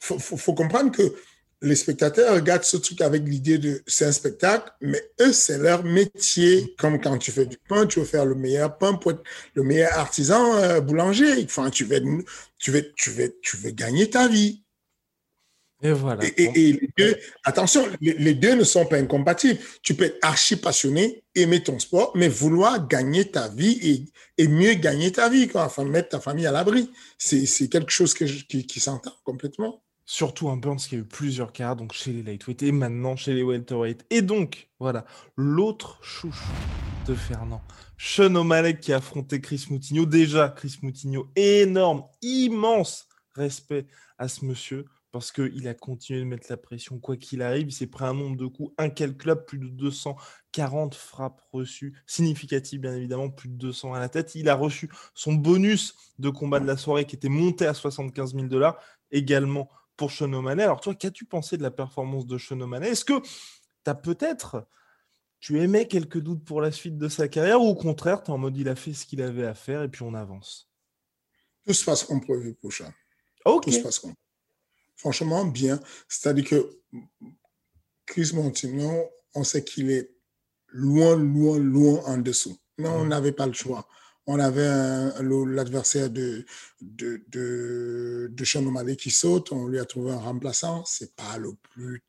Faut, faut, faut comprendre que les spectateurs regardent ce truc avec l'idée de c'est un spectacle, mais eux, c'est leur métier. Comme quand tu fais du pain, tu veux faire le meilleur pain pour être le meilleur artisan euh, boulanger. Enfin, tu veux, tu, veux, tu, veux, tu veux gagner ta vie. Et voilà. Et, les deux, attention, les, deux ne sont pas incompatibles. Tu peux être archi passionné, aimer ton sport, mais vouloir gagner ta vie et, et mieux gagner ta vie, quoi. Enfin, mettre ta famille à l'abri. C'est quelque chose que qui, qui s'entend complètement. Surtout un Burns qui a eu plusieurs cas, donc chez les lightweight et maintenant chez les welterweight. Et donc, voilà, l'autre chouchou de Fernand, Sean O'Malley qui a affronté Chris Moutinho. Déjà, Chris Moutinho, énorme, immense respect à ce monsieur parce qu'il a continué de mettre la pression quoi qu'il arrive. Il s'est pris un nombre de coups incalculable, plus de 240 frappes reçues, significatives bien évidemment, plus de 200 à la tête. Il a reçu son bonus de combat de la soirée qui était monté à 75 000 dollars, également pour Sean Alors toi, qu'as-tu pensé de la performance de Sean Est-ce que tu as peut-être, tu aimais quelques doutes pour la suite de sa carrière ou au contraire, tu es en mode il a fait ce qu'il avait à faire et puis on avance? Tout se passe comme prévu pour Sean. Ok. Tout se passe comme Franchement, bien. C'est-à-dire que Chris Montino, on sait qu'il est loin, loin, loin en dessous. Mais on n'avait pas le choix on avait l'adversaire de, de, de, de Sean O'Malley qui saute, on lui a trouvé un remplaçant, c'est pas le plus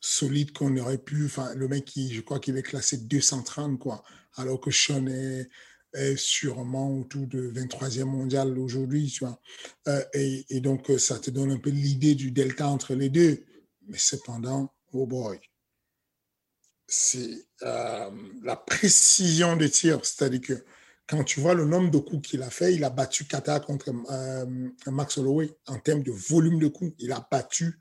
solide qu'on aurait pu, enfin, le mec qui, je crois qu'il est classé 230, quoi, alors que Sean est, sûrement autour de 23e mondial aujourd'hui. Euh, et, donc, ça te donne un peu l'idée du delta entre les deux. Mais cependant, oh boy, c'est euh, la précision de tir, c'est-à-dire que quand tu vois le nombre de coups qu'il a fait, il a battu Kata contre euh, Max Holloway en termes de volume de coups. Il a battu,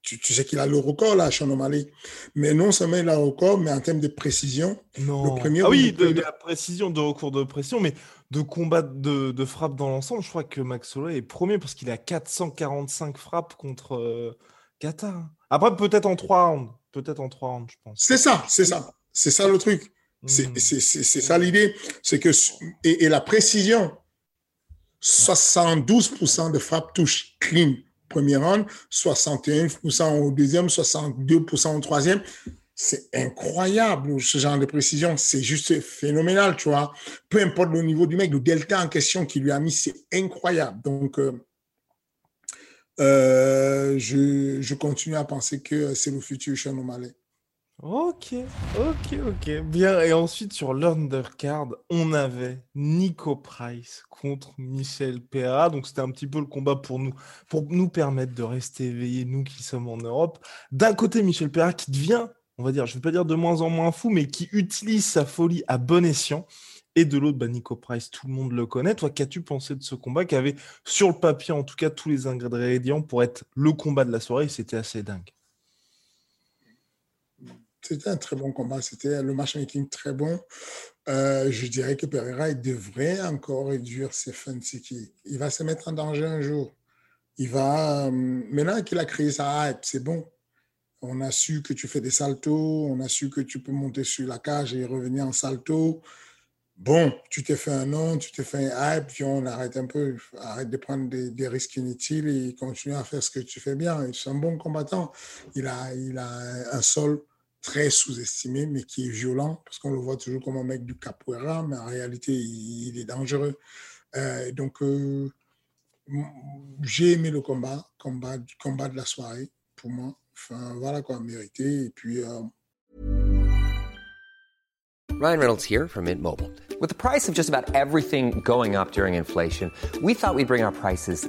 tu, sais qu'il a le record là, Sean O'Malley. Mais non seulement il a le record, mais en termes de précision. Non. Le premier ah oui, de, la précision, de recours de pression, mais de combat de, de frappe dans l'ensemble, je crois que Max Holloway est premier parce qu'il a 445 frappes contre euh, Kata. Hein. Après, peut-être en trois rounds. Peut-être en trois rounds, je pense. C'est ça, c'est ça. C'est ça le truc. Hmm. C'est ça l'idée. C'est que, et, la précision, 72% de frappes touchent clean premier round, 61% au deuxième, 62% au troisième. c'est incroyable ce genre de précision. C'est juste phénoménal, tu vois. Peu importe le niveau du mec, le delta en question qu'il lui a mis, c'est incroyable. Donc, euh, euh, je, je, continue à penser que c'est le futur Sean O'Malley. Ok, ok, ok. Bien. Et ensuite, sur l'undercard, on avait Nico Price contre Michel Pereira. Donc, c'était un petit peu le combat pour nous, pour nous permettre de rester éveillés, nous qui sommes en Europe. D'un côté, Michel Pereira qui devient, on va dire, je ne vais pas dire de moins en moins fou, mais qui utilise sa folie à bon escient. Et de l'autre, bah, Nico Price, tout le monde le connaît. Toi, qu'as-tu pensé de ce combat qui avait, sur le papier, en tout cas, tous les ingrédients pour être le combat de la soirée? C'était assez dingue. C'était un très bon combat. C'était le matchmaking très bon. Euh, je dirais que Pereira il devrait encore réduire ses fancy Il va se mettre en danger un jour. Il va, euh, maintenant qu'il a créé sa hype, c'est bon. On a su que tu fais des saltos, on a su que tu peux monter sur la cage et revenir en salto. Bon, tu t'es fait un nom, tu t'es fait un hype, puis on arrête un peu, arrête de prendre des, risques inutiles et continue à faire ce que tu fais bien. C'est un bon combattant. Il a, il a un sol très sous-estimé, mais qui est violent, parce qu'on le voit toujours comme un mec du capoeira, mais en réalité, il, est dangereux. Euh, donc, euh, j'ai aimé le combat, combat, combat de la soirée, pour moi. Enfin, voilà quoi, mérité. Et puis. Euh... Ryan Reynolds here from Mint Mobile. With the price of just about everything going up during inflation, we thought we'd bring our prices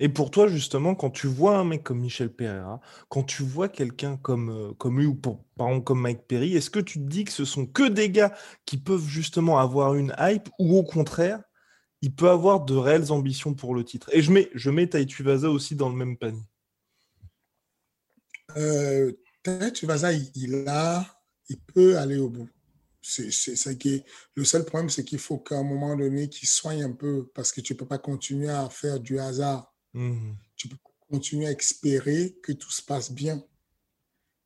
Et pour toi, justement, quand tu vois un mec comme Michel Pereira, quand tu vois quelqu'un comme, euh, lui ou par exemple comme Mike Perry, est-ce que tu te dis que ce sont que des gars qui peuvent justement avoir une hype ou au contraire, il peut avoir de réelles ambitions pour le titre? Et je mets, je Vaza aussi dans le même panier. Euh, Vaza, il, a, il peut aller au bout. C'est, qui le seul problème, c'est qu'il faut qu'à un moment donné, qu'il soigne un peu parce que tu ne peux pas continuer à faire du hasard Mmh. Tu peux continuer à espérer que tout se passe bien.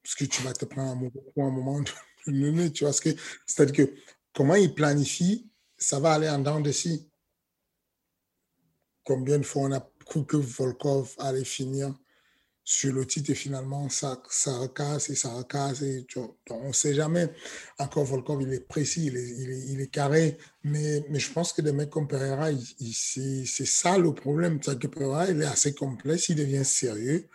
Parce que tu vas te prendre un moment, un moment donné. Tu vois ce que c'est-à-dire que comment il planifie, ça va aller en dents de scie. Combien de fois on a cru que Volkov allait finir? Sur le titre et finalement ça, ça recasse et ça recasse et on ne sait jamais. Encore Volkov, il est précis, il est, il est, carré, mais, mais, je pense que des mecs comme Pereira, c'est ça le problème. C'est que Pereira, il est assez complexe, il devient sérieux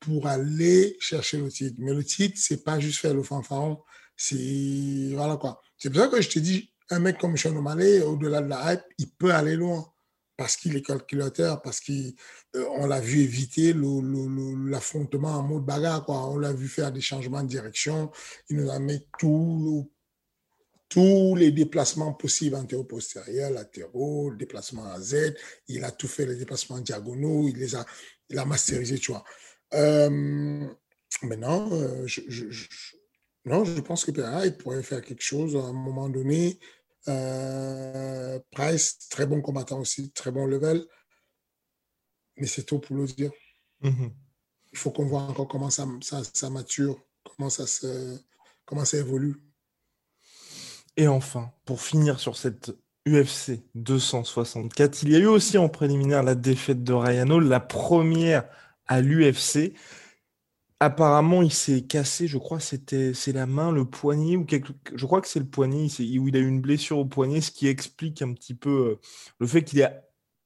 pour aller chercher le titre. Mais le titre, c'est pas juste faire le fanfaron, c'est voilà quoi. C'est pour ça que je te dis, un mec comme Sean O'Malley, au-delà de la hype, il peut aller loin parce qu'il est calculateur, parce qu'on euh, l'a vu éviter l'affrontement en mode bagarre. Quoi. On l'a vu faire des changements de direction. Il nous a mis tous les déplacements possibles antéro-postérieurs, latéraux, déplacement à Z. Il a tout fait, les déplacements diagonaux. Il les a, il a masterisé, tu. Euh, maintenant, euh, je, non, je pense que Pereira, il pourrait faire quelque chose à un moment donné euh, Price, très bon combattant aussi, très bon level. Mais c'est tôt pour le dire. Mhm. Il faut qu'on voit encore comment ça, ça, mature, comment ça, se, comment ça évolue. Et enfin, pour finir sur cette UFC 264, il y a eu aussi en préliminaire la défaite de Ryan la première à l'UFC apparemment, il s'est cassé, je crois, c'était c'est la main, le poignet ou quelque, je crois que c'est le poignet, où il a eu une blessure au poignet, ce qui explique un petit peu euh, le fait qu'il est,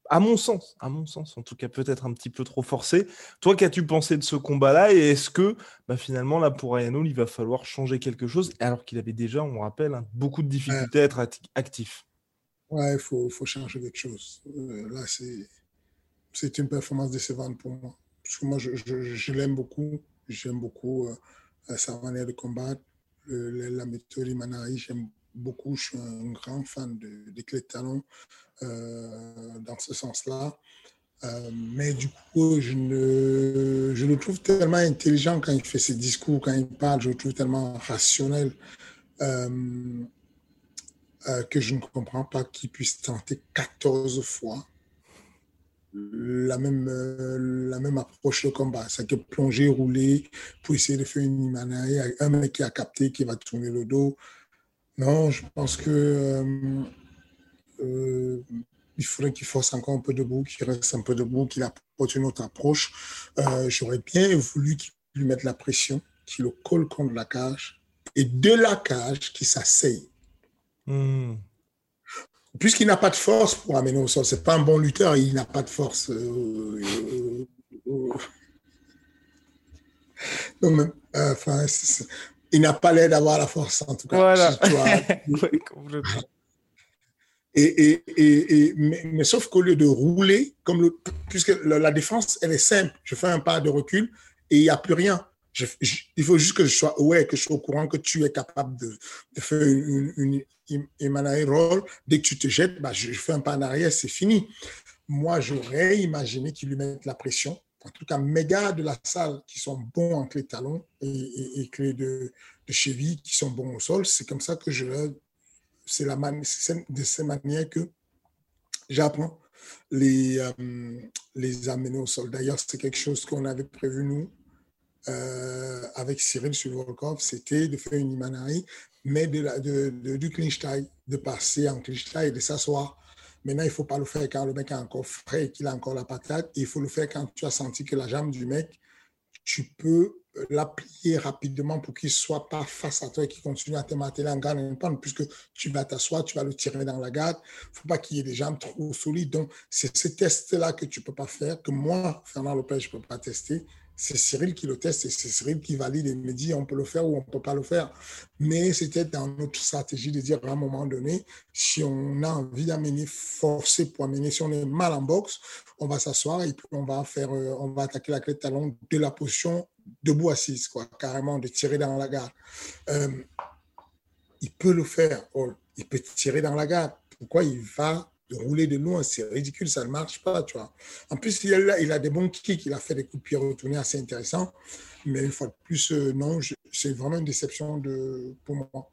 à mon sens, à mon sens, en tout cas peut-être un petit peu trop forcé. Toi, qu'as-tu pensé de ce combat-là et est-ce que bah, finalement là pour Ryan il va falloir changer quelque chose alors qu'il avait déjà, on rappelle, hein, beaucoup de difficultés à être actif? Ouais, il faut, changer quelque chose. Euh, là, c'est une performance décevante pour moi. Parce que moi, je l'aime beaucoup J'aime beaucoup euh, sa manière de combattre, la méthode Imanari, j'aime beaucoup. Je suis un grand fan de, de talon euh, dans ce sens-là. Euh, mais du coup, je, ne, je le trouve tellement intelligent quand il fait ses discours, quand il parle, je le trouve tellement rationnel. euh, euh, que je ne comprends pas qu'il puisse tenter 14 fois la même, euh, la même approche de combat. C'est que plonger, rouler pour essayer de faire une Imanae, un mec qui a capté, qui va tourner le dos. Non, je pense que il faudrait qu'il force encore un peu debout, qu'il reste un peu debout, qu'il apporte une autre approche. J'aurais bien voulu qu'il lui mette la pression, qu'il le colle contre la cage et de la cage qui s'asseye. Hmm. Puisqu'il n'a pas de force pour amener au sol, c'est pas un bon lutteur, il n'a pas de force. Euh, euh, euh, enfin, il n'a pas l'air d'avoir la force en tout cas. Voilà. et, et, mais, sauf qu'au lieu de rouler, comme le, puisque la défense, elle est simple, je fais un pas de recul et il n'y a plus rien il faut juste que je sois ouais, que je sois au courant que tu es capable de, faire une, une, une. Dès que tu te jettes, bah, je, fais un pas en arrière, c'est fini. Moi, j'aurais imaginé qu'il lui mette la pression. En tout cas, mes gars de la salle qui sont bons en clé de talon et, et, clé de, de, cheville qui sont bons au sol, c'est comme ça que je c'est la de cette manière que j'apprends les, euh, les amener au sol. D'ailleurs, c'est quelque chose qu'on avait prévu, nous, euh, avec Cyril Suvorkov, c'était de faire une Imanari, mais de, la, de, de, du clinch de passer en clinch et de s'asseoir. Maintenant, il ne faut pas le faire quand le mec est encore frais et qu'il a encore la patate. Il faut le faire quand tu as senti que la jambe du mec, tu peux la plier rapidement pour qu'il ne soit pas face à toi et qu'il continue à te mater en garde puisque tu vas t'asseoir, tu vas le tirer dans la garde. Il ne faut pas qu'il y ait des jambes trop solides. Donc, c'est ce test-là que tu ne peux pas faire, que moi, Fernand Lopez, je ne peux pas tester c'est Cyril qui le teste et c'est Cyril qui valide et me dit on peut le faire ou on ne peut pas le faire. Mais c'était dans notre stratégie de dire à un moment donné, si on a envie d'amener, forcer pour amener, si on est mal en boxe, on va s'asseoir et puis on va faire, euh, on va attaquer la clé de talon de la position debout assise, quoi, carrément, de tirer dans la garde. Euh, il peut le faire, il peut tirer dans la garde. Pourquoi il va rouler de loin, c'est ridicule, ça ne marche pas, tu vois. En plus, il a, a des bons kicks, il a fait des coups de pied retournés assez intéressants, mais une fois de plus, euh, non, c'est vraiment une déception de, pour moi.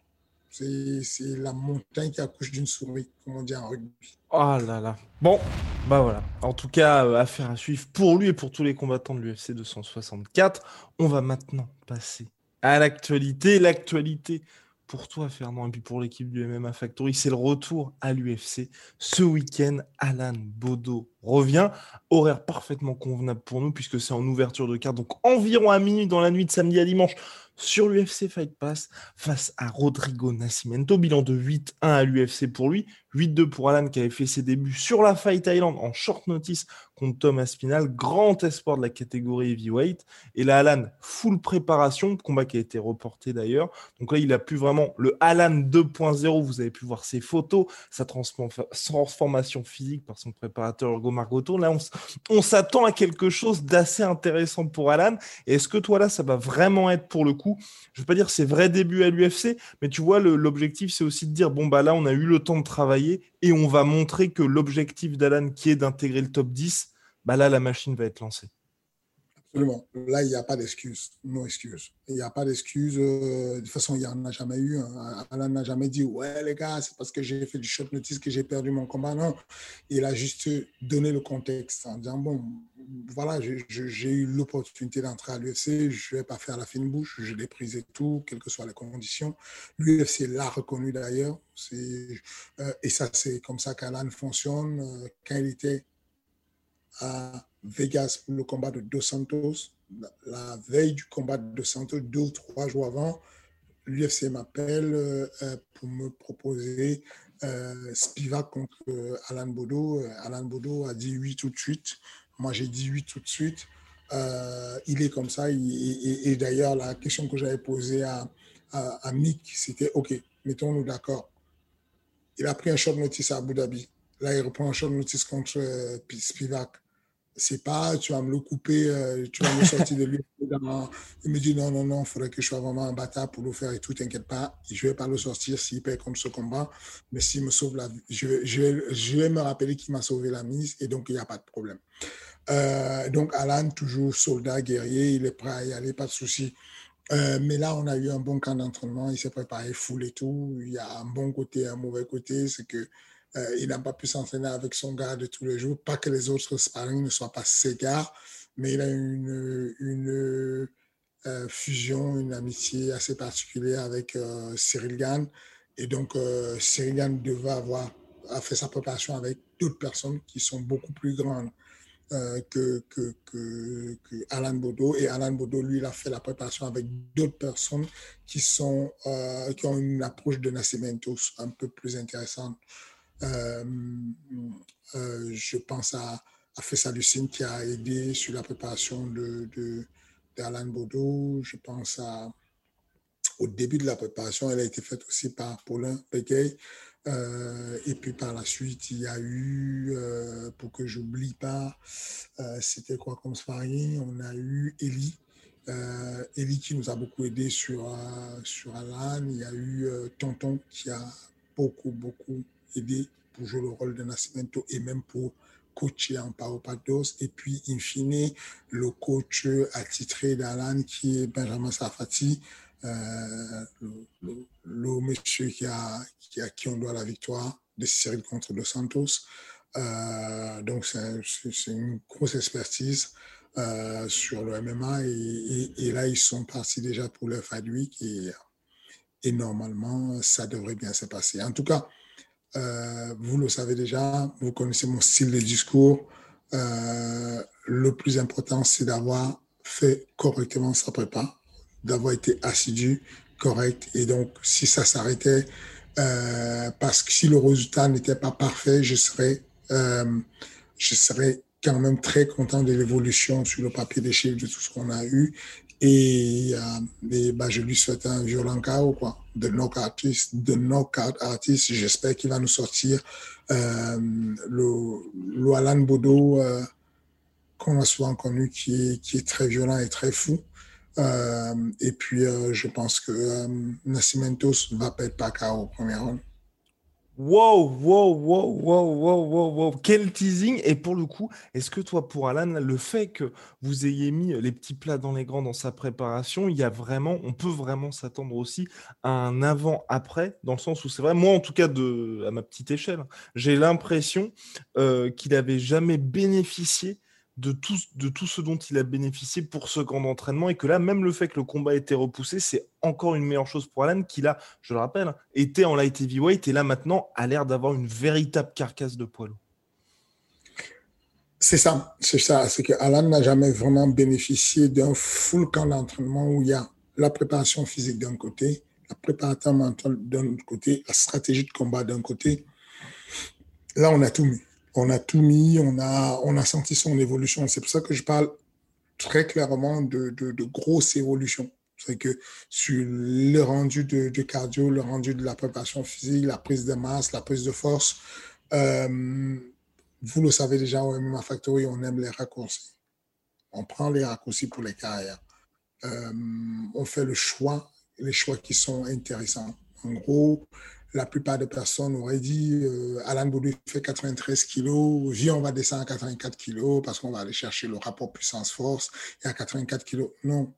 C'est la montagne qui accouche d'une souris, comme on dit en rugby. Oh là là. Bon, bah voilà. En tout cas, euh, affaire à suivre pour lui et pour tous les combattants de l'UFC 264. On va maintenant passer à l'actualité. L'actualité pour toi, Fernand, et puis pour l'équipe du MMA Factory, c'est le retour à l'UFC. Ce week-end, Alan Bodo revient. Horaire parfaitement convenable pour nous, puisque c'est en ouverture de carte, donc environ à minuit dans la nuit de samedi à dimanche sur l'UFC Fight Pass face à Rodrigo Nascimento. Bilan de 8-1 à l'UFC pour lui, 8-2 pour Alan qui avait fait ses débuts sur la Fight Island en short notice contre Tom Aspinal, grand espoir de la catégorie heavyweight. Et là, Alan, full préparation, combat qui a été reporté d'ailleurs. Donc là, il a pu vraiment le Alan 2.0. Vous avez pu voir ses photos, sa transformation physique par son préparateur Hugo Margoto. Là, on, s'attend à quelque chose d'assez intéressant pour Alan. Est-ce que toi, là, ça va vraiment être pour le coup, je ne veux pas dire c'est vrai début à l'UFC, mais tu vois, l'objectif, c'est aussi de dire, bon, bah là, on a eu le temps de travailler et on va montrer que l'objectif d'Alan, qui est d'intégrer le top 10, bah là, la machine va être lancée. Absolument. Là, il n'y a pas d'excuse. No excuse. Il n'y a pas d'excuse. Euh, de toute façon, il n'y en a jamais eu. Hein. Alain n'a jamais dit Ouais, les gars, c'est parce que j'ai fait du short notice que j'ai perdu mon combat. Non. Il a juste donné le contexte en disant Bon, voilà, j'ai eu l'opportunité d'entrer à l'UFC. Je ne vais pas faire la fine bouche. Je l'ai tout, quelles que soient les conditions. L'UFC l'a reconnu d'ailleurs. Euh, et ça, c'est comme ça qu'Alan fonctionne. Euh, quand il était à Vegas pour le combat de Dos Santos. La, veille du combat de Dos Santos, deux ou trois jours avant, l'UFC m'appelle euh, pour me proposer euh, Spivak contre euh, Alan Bodo. Alan Bodo a dit oui tout de suite. Moi, j'ai dit oui tout de suite. il est comme ça. et, d'ailleurs, la question que j'avais posée à, à, Mick, c'était OK, mettons-nous d'accord. Il a pris un short notice à Abu Dhabi. Là, il reprend un short notice contre Spivak c'est pas, tu vas me le couper, euh, tu vas me sortir de lui. Il me dit non, non, non, il faudrait que je sois vraiment un bâtard pour le faire et tout, t'inquiète pas, je vais pas le sortir s'il perd comme ce combat, mais s'il me sauve la vie, je vais, je me rappeler qu'il m'a sauvé la mise et donc il n'y a pas de problème. Euh, donc Alan, toujours soldat, guerrier, il est prêt à y aller, pas de souci. Euh, mais là, on a eu un bon camp d'entraînement. Il s'est préparé full et tout. Il y a un bon côté, un mauvais côté. C'est que euh, il n'a pas pu s'entraîner avec son gars de tous les jours. Pas que les autres sparring ne soient pas ses gars, mais il a une, une euh, fusion, une amitié assez particulière avec Cyril Gann. Et donc, Cyril Gann devait avoir a fait sa préparation avec d'autres personnes qui sont beaucoup plus grandes. Euh, que, que, que, Alan Bodo. Et Alan Bodo, lui, a fait la préparation avec d'autres personnes qui, sont, euh, qui ont une approche de Nascimento un peu plus intéressante. Euh, je pense à, à Fessa Lucine qui a aidé sur la préparation de, Bodo. Je pense au début de la préparation, elle a été faite aussi par Paulin Begay. Euh, et puis par la suite, il y a eu, euh, pour que j'oublie pas, euh, c'était quoi comme sparring On a eu Eli. Eli qui nous a beaucoup aidé sur, sur Alan. Il y a eu Tonton qui a beaucoup, beaucoup aidé pour jouer le rôle de Nascimento et même pour coacher en Pados. Et puis, in fine, le coach attitré d'Alan qui est Benjamin Safati, euh, le, monsieur qui a, qui a qui on doit la victoire de Cyril contre Dos Santos. Euh, donc, c'est une grosse expertise euh, sur le MMA et, là, ils sont partis déjà pour le Fight Week et normalement, ça devrait bien se passer. En tout cas, vous le savez déjà, vous connaissez mon style de discours. le plus important, c'est d'avoir fait correctement sa prépa d'avoir été assidu, correct. Et donc, si ça s'arrêtait, euh, parce que si le résultat n'était pas parfait, je serais, euh, je serais quand même très content de l'évolution sur le papier des chiffres de tout ce qu'on a eu. Et, euh, bah, je lui souhaite un violent chaos, quoi, de knockout artist, de knockout artist. J'espère qu'il va nous sortir euh, le, le Alan Bodo euh, qu'on a souvent connu, qui est, très violent et très fou. Euh, et puis, euh, je pense que Nascimentos va pas être pas KO au premier round. Wow, wow, wow, wow, wow, wow, wow, quel teasing! Et pour le coup, est-ce que toi, pour Alan, le fait que vous ayez mis les petits plats dans les grands dans sa préparation, il y a vraiment, on peut vraiment s'attendre aussi à un avant-après, dans le sens où c'est vrai, moi en tout cas, de, à ma petite échelle, j'ai l'impression qu'il n'avait jamais bénéficié de tout, de tout ce dont il a bénéficié pour ce camp d'entraînement et que là, même le fait que le combat ait été repoussé, c'est encore une meilleure chose pour Alan qui, là, je le rappelle, était en light heavyweight et là, maintenant, a l'air d'avoir une véritable carcasse de poids C'est ça, c'est ça. C'est que Alan n'a jamais vraiment bénéficié d'un full camp d'entraînement où il y a la préparation physique d'un côté, la préparation mentale d'un autre côté, la stratégie de combat d'un côté. Là, on a tout mis on a tout mis, on a, senti son évolution. C'est pour ça que je parle très clairement de, de, grosses évolutions. C'est que sur le rendu de, cardio, le rendu de la préparation physique, la prise de masse, la prise de force, euh, vous le savez déjà au MMA Factory, on aime les raccourcis. On prend les raccourcis pour les carrières. Euh, on fait le choix, les choix qui sont intéressants. En gros, la plupart des personnes auraient dit euh, Alan Boudou fait 93 kilos, viens, on va descendre à 84 kilos parce qu'on va aller chercher le rapport puissance-force et à 84 kilos. Non.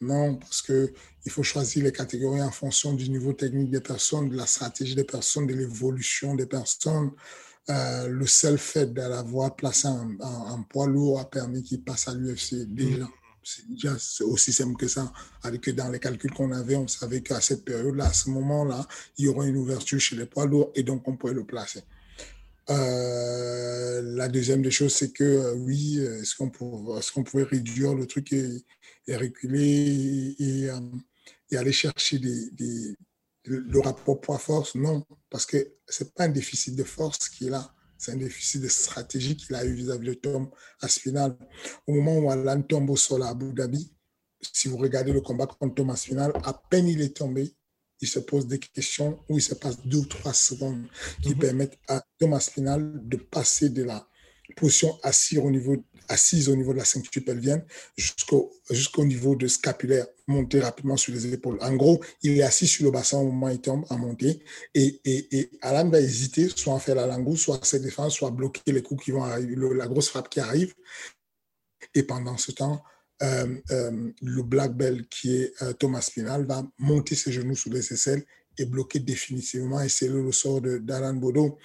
Non, parce que il faut choisir les catégories en fonction du niveau technique des personnes, de la stratégie des personnes, de l'évolution des personnes. Euh, le seul fait d'avoir placé un, poids lourd a permis qu'il passe à l'UFC déjà. C'est déjà aussi simple que ça. Avec que dans les calculs qu'on avait, on savait qu'à cette période-là, à ce moment-là, il y aura une ouverture chez les poids lourds et donc on pourrait le placer. Euh, la deuxième des choses, c'est que euh, oui, est-ce qu'on pouvait, est réduire le truc et, reculer et, euh, et, aller chercher des, le rapport poids-force? Non, parce que ce n'est pas un déficit de force qui est là c'est un déficit de stratégie qu'il a eu vis-à-vis de Tom Aspinal. Au moment où Alan tombe au sol à Abu Dhabi, si vous regardez le combat contre Tom Aspinal, à peine il est tombé, il se pose des questions où il se passe deux ou trois secondes qui mhm. permettent à Tom Aspinal de passer de la position assise au niveau, assise au niveau de la ceinture pelvienne jusqu'au jusqu'au niveau de scapulaire, monter rapidement sur les épaules. En gros, il est assis sur le bassin au moment où il tombe à monter et, et, et Alan va hésiter, soit à faire la langouste, soit à se défendre, soit à bloquer les coups qui vont arriver, la grosse frappe qui arrive. Et pendant ce temps, le black belt qui est Thomas Spinal va monter ses genoux sous les aisselles et bloquer définitivement et c'est le sort d'Alan Bodo.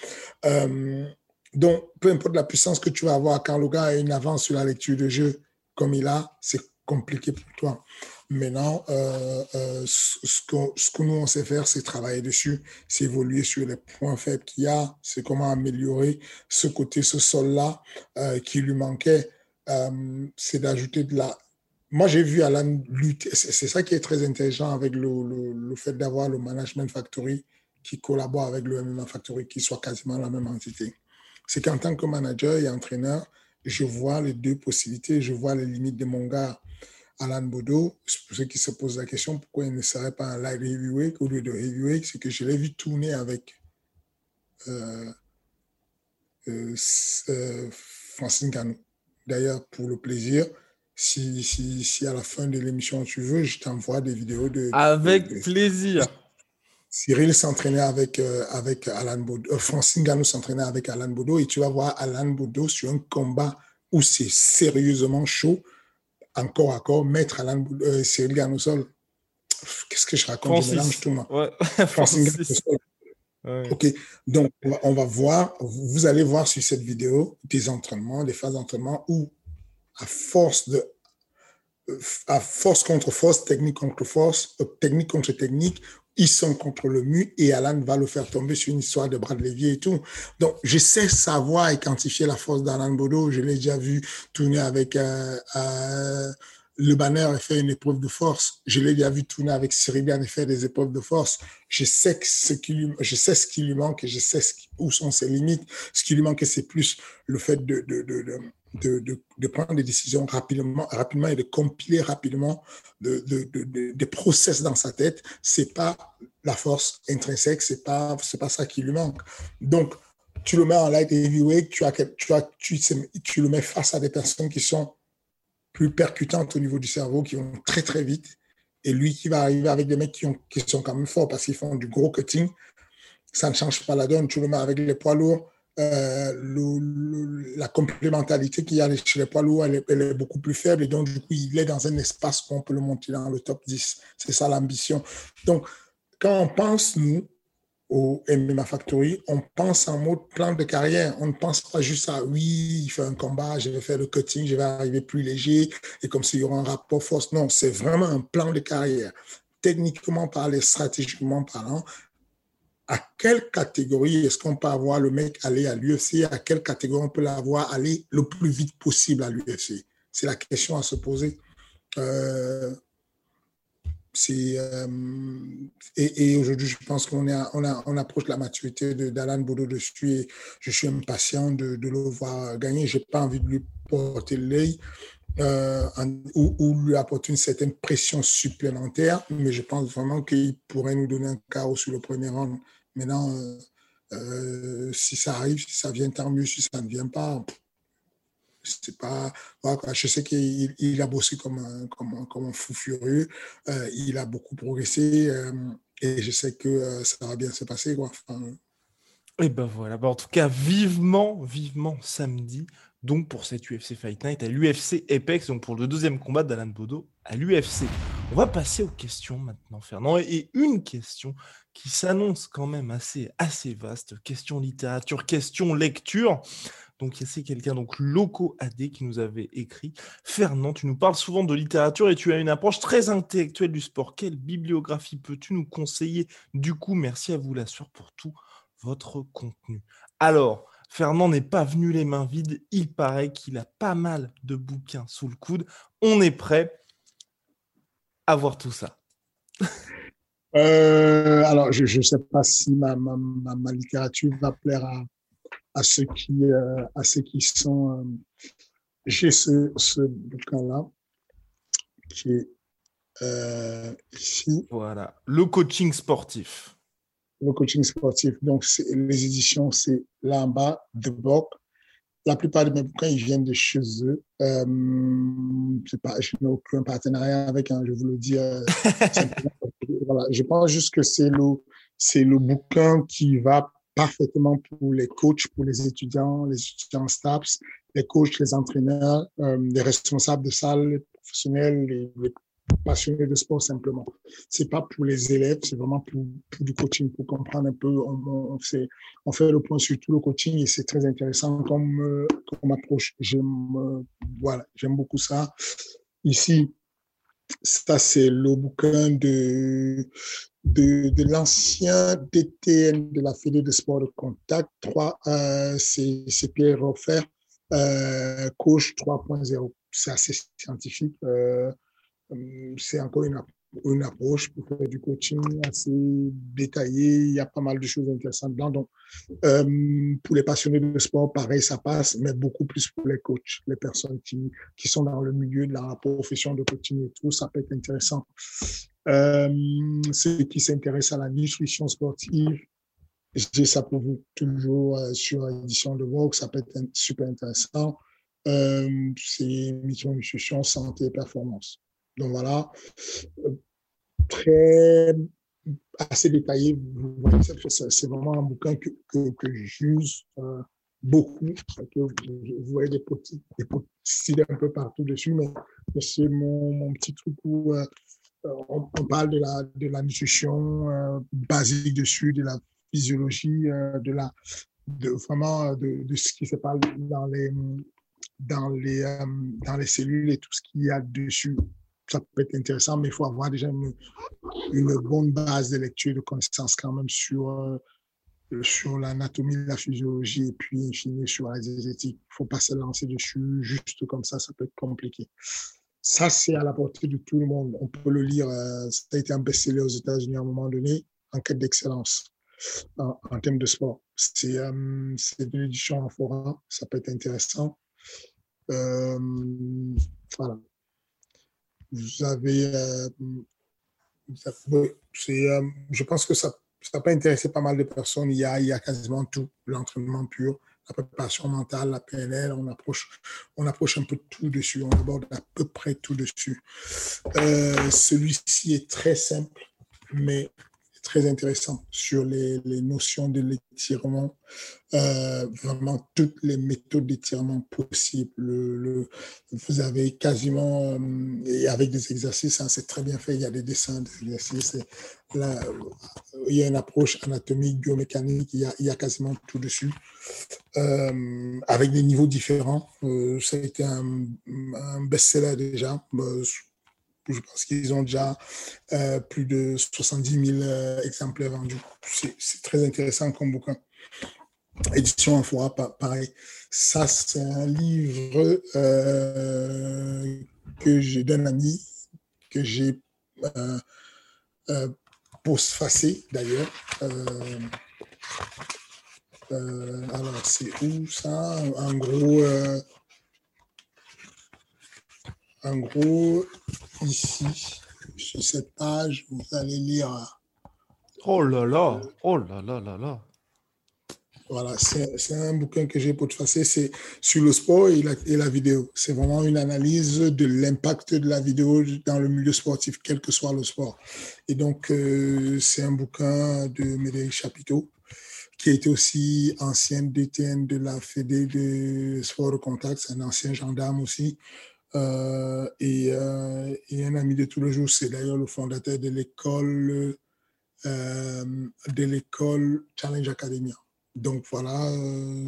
Donc, peu importe la puissance que tu vas avoir, quand le gars a une avance sur la lecture de jeu comme il a, c'est compliqué pour toi. Maintenant, euh, euh, ce, que, nous, on sait faire, c'est travailler dessus, c'est évoluer sur les points faibles qu'il y a, c'est comment améliorer ce côté, ce sol-là euh, qui lui manquait, c'est d'ajouter de la... Moi, j'ai vu Alan lutter, c'est ça qui est très intelligent avec le, le, le fait d'avoir le Management Factory qui collabore avec le MMA Factory, qui soit quasiment la même entité. C'est qu'en tant que manager et entraîneur, je vois les deux possibilités, je vois les limites de mon gars Alan Bodo, pour ceux qui se posent la question pourquoi il ne serait pas un light heavyweight au lieu de heavyweight, c'est que je l'ai vu tourner avec euh, euh, euh, Francine Cano. D'ailleurs, pour le plaisir, si, si, si, à la fin de l'émission tu veux, je t'envoie des vidéos de. Avec plaisir. Cyril s'entraînait avec, avec Alan Bodo, Francine Gano s'entraînait avec Alan Bodo et tu vas voir Alan Bodo sur un combat où c'est sérieusement chaud encore à corps, mettre Alan euh, Cyril Garnosol. Qu'est-ce que je raconte? Je mélange tout, moi. Ouais. ouais. OK. Donc, on va, voir, vous allez voir sur cette vidéo des entraînements, des phases d'entraînement où, à force de à force contre force, technique contre force, euh, technique contre technique, ils sont contre le mur et Alan va le faire tomber sur une histoire de bras de levier et tout. Donc, je sais savoir et quantifier la force d'Alan Bodo. Je l'ai déjà vu tourner avec euh, euh, le banner et faire une épreuve de force. Je l'ai déjà vu tourner avec Cyril et faire des épreuves de force. Je sais, ce qui lui, je sais ce qui lui manque et je sais où sont ses limites. Ce qui lui manque, c'est plus le fait de, de de, de, de, prendre des décisions rapidement, rapidement et de compiler rapidement de, des process dans sa tête, c'est pas la force intrinsèque, c'est pas, pas ça qui lui manque. Donc, tu le mets en light heavyweight, tu, as, tu, as, tu, tu le mets face à des personnes qui sont plus percutantes au niveau du cerveau, qui vont très très vite, et lui qui va arriver avec des mecs qui, ont, qui sont quand même forts parce qu'ils font du gros cutting, ça ne change pas la donne. Tu le mets avec les poids lourds, euh, la complémentarité qu'il y a chez les poids lourds, elle est, beaucoup plus faible et donc du coup, il est dans un espace qu'on peut le monter dans le top 10. C'est ça l'ambition. Donc, quand on pense, nous, au MMA Factory, on pense en mode plan de carrière. On ne pense pas juste à oui, il fait un combat, je vais faire le cutting, je vais arriver plus léger et comme s'il y aura un rapport force. Non, c'est vraiment un plan de carrière. Techniquement parlant, stratégiquement parlant, à quelle catégorie est-ce qu'on peut avoir le mec aller à l'UFC À quelle catégorie on peut l'avoir aller le plus vite possible à l'UFC C'est la question à se poser. Euh, euh, et, aujourd'hui, je pense qu'on on, on approche la maturité d'Alan Bodo dessus et je suis impatient de, le voir gagner. Je n'ai pas envie de lui porter l'œil euh, ou, lui apporter une certaine pression supplémentaire, mais je pense vraiment qu'il pourrait nous donner un chaos sur le premier round. Maintenant, euh, euh, si ça arrive, si ça vient, tant mieux. Si ça ne vient pas, c'est pas. je sais qu'il a bossé comme un, fou furieux. Euh, il a beaucoup progressé et je sais que ça va bien se passer. Quoi. et ben voilà. Bah, en tout cas, vivement, vivement samedi. Donc pour cette UFC Fight Night à l'UFC Apex, donc pour le deuxième combat d'Alan Bodo à l'UFC. On va passer aux questions maintenant, Fernand. Et une question qui s'annonce quand même assez, assez vaste. Question littérature, question lecture. Donc, c'est quelqu'un, donc Loco AD, qui nous avait écrit. Fernand, tu nous parles souvent de littérature et tu as une approche très intellectuelle du sport. Quelle bibliographie peux-tu nous conseiller? Du coup, merci à vous, la soeur, pour tout votre contenu. Alors, Fernand n'est pas venu les mains vides. Il paraît qu'il a pas mal de bouquins sous le coude. On est prêt à voir tout ça? Euh, alors, je ne sais pas si ma, ma, ma, littérature va plaire à, à, ceux, qui, euh, à ceux qui sont. Euh, j'ai ce, ce bouquin-là qui est ici. Voilà, le coaching sportif. Le coaching sportif. Donc, les éditions, c'est là en bas, The Book la plupart de mes bouquins, ils viennent de chez eux. Euh, pas, je n'ai aucun partenariat avec, hein, je vous le dis. Euh, voilà, je pense juste que c'est le, c'est le bouquin qui va parfaitement pour les coachs, pour les étudiants, les étudiants STAPS, les coachs, les entraîneurs, euh, les responsables de salle, professionnels, les, passionnés de sport simplement. C'est pas pour les élèves, c'est vraiment pour, du coaching, pour comprendre un peu. On, fait, le point sur tout le coaching et c'est très intéressant comme, comme approche. J'aime voilà, j'aime beaucoup ça. Ici, ça c'est le bouquin de de, l'ancien DTN de la Fédé de sport de contact. 3, euh, c'est Pierre Roffer, euh, coach 3.0. C'est assez scientifique. Euh, c'est encore une, approche pour faire du coaching assez détaillé. Il y a pas mal de choses intéressantes dedans. Donc, euh, pour les passionnés de sport, pareil, ça passe, mais beaucoup plus pour les coachs, les personnes qui, sont dans le milieu de la profession de coaching et tout, ça peut être intéressant. Euh, ceux qui s'intéressent à la nutrition sportive, j'ai ça pour vous toujours euh, sur l'édition de Vogue, ça peut être super intéressant. Euh, c'est mission nutrition, santé et performance. Donc voilà, euh, très assez détaillé. C'est vraiment un bouquin que, que, j'use euh, beaucoup. Que vous, voyez des petits, des petits un peu partout dessus, mais, c'est mon, mon, petit truc où euh, on, parle de la, de la nutrition basique dessus, de la physiologie, de la, de vraiment de, de ce qui se passe dans les, dans les, dans les cellules et tout ce qu'il y a dessus ça peut être intéressant, mais il faut avoir déjà une, bonne base de lecture, de connaissances quand même sur, euh, sur l'anatomie, la physiologie et puis finir sur la diététique. Il ne faut pas se lancer dessus juste comme ça, ça peut être compliqué. Ça, c'est à la portée de tout le monde. On peut le lire. Euh, ça a été un best-seller aux États-Unis à un moment donné, en quête d'excellence en, en, termes de sport. C'est euh, de l'édition en fora, ça peut être intéressant. Euh, voilà vous avez, euh, euh, je pense que ça, ça peut intéresser pas mal de personnes. Il y a, quasiment tout, l'entraînement pur, la préparation mentale, la PNL, on approche, on approche un peu tout dessus, on aborde à peu près tout dessus. Euh, celui-ci est très simple, mais très intéressant sur les, notions de l'étirement, euh, vraiment toutes les méthodes d'étirement possibles. Le, le, vous avez quasiment, euh, et avec des exercices, hein, c'est très bien fait, il y a des dessins d'exercices, là, il y a une approche anatomique, biomécanique, il y a, quasiment tout dessus, euh, avec des niveaux différents. Ça a été un, best-seller déjà je pense qu'ils ont déjà euh, plus de 70 000 euh, exemplaires vendus. C'est très intéressant comme bouquin. Édition en fora, pareil. Ça, c'est un livre euh, que j'ai d'un ami que j'ai euh, euh, postfacé d'ailleurs. Alors, c'est où ça? En gros, en gros, ici, sur cette page, vous allez lire. Oh là là, oh là là là là. Voilà, c'est un bouquin que j'ai pour te passer, c'est sur le sport et la, et la vidéo. C'est vraiment une analyse de l'impact de la vidéo dans le milieu sportif, quel que soit le sport. Et donc, euh, c'est un bouquin de Médéric Chapiteau, qui a été aussi ancien DTN de la Fédé de sport de contact, c'est un ancien gendarme aussi. Euh, et, euh, et, un ami de tous les jours, c'est d'ailleurs le fondateur de l'école euh, de l'école Challenge Academia. Donc voilà,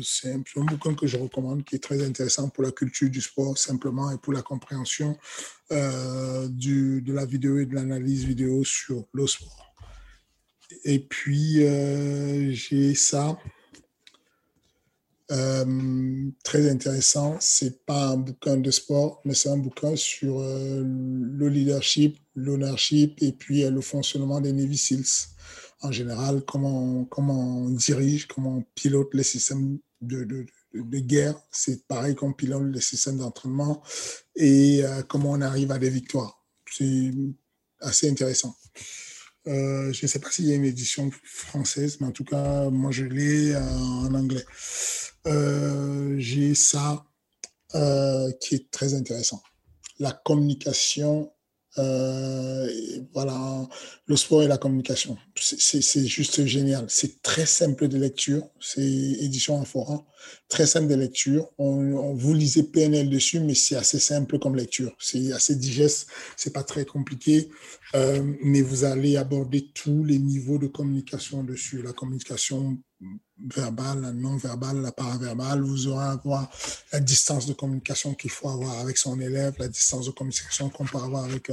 c'est un, bouquin que je recommande qui est très intéressant pour la culture du sport simplement et pour la compréhension de la vidéo et de l'analyse vidéo sur le sport. Et puis j'ai ça. Euh, très intéressant. C'est pas un bouquin de sport, mais c'est un bouquin sur euh, le leadership, l'ownership et puis euh, le fonctionnement des Navy SEALs en général, comment, comment on dirige, comment on pilote les systèmes de, de, de guerre. C'est pareil qu'on pilote les systèmes d'entraînement et comment on arrive à des victoires. C'est assez intéressant. Euh, je ne sais pas s'il y a une édition française, mais en tout cas, moi, je l'ai en anglais. Euh, j'ai ça euh, qui est très intéressant. La communication Euh, voilà, le sport et la communication. C'est juste génial. C'est très simple de lecture. C'est édition Infora. Très simple de lecture. On, vous lisez PNL dessus, mais c'est assez simple comme lecture. C'est assez digeste. C'est pas très compliqué. Euh, mais vous allez aborder tous les niveaux de communication dessus. La communication verbale, la non-verbale, la paraverbale. Vous aurez à voir la distance de communication qu'il faut avoir avec son élève, la distance de communication qu'on peut avoir avec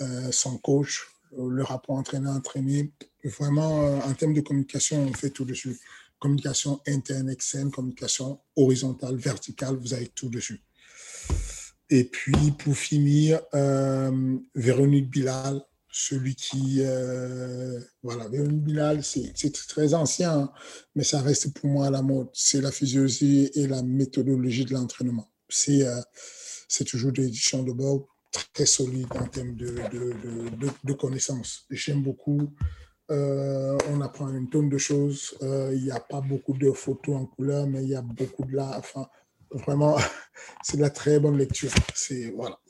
euh, son coach, le rapport entraîneur-entraîné. Vraiment, euh, en termes de communication, on fait tout dessus. Communication interne, externe, communication horizontale, verticale, vous avez tout dessus. Et puis, pour finir, euh, Véronique Bilal, celui qui, euh, voilà, Bilal, c'est très ancien, hein, mais ça reste pour moi à la mode. C'est la physiologie et la méthodologie de l'entraînement. C'est euh, toujours des éditions de bord très solides en termes de, de, connaissances. J'aime beaucoup. Euh, on apprend une tonne de choses. Il n'y a pas beaucoup de photos en couleur, mais il y a beaucoup de là. Vraiment, c'est de la très bonne lecture.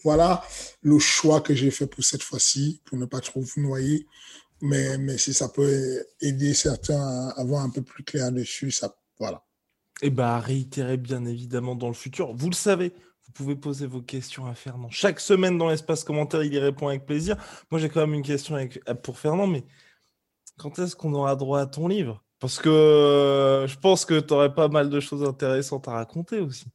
Voilà le choix que j'ai fait pour cette fois-ci, pour ne pas trop vous noyer. Mais, mais si ça peut aider certains à avoir un peu plus clair dessus, ça voilà. Et eh bah ben, réitérer bien évidemment dans le futur. Vous le savez, vous pouvez poser vos questions à Fernand. Chaque semaine dans l'espace commentaire, il y répond avec plaisir. Moi, j'ai quand même une question pour Fernand, mais quand est-ce qu'on aura droit à ton livre? Parce que euh, je pense que tu aurais pas mal de choses intéressantes à raconter aussi.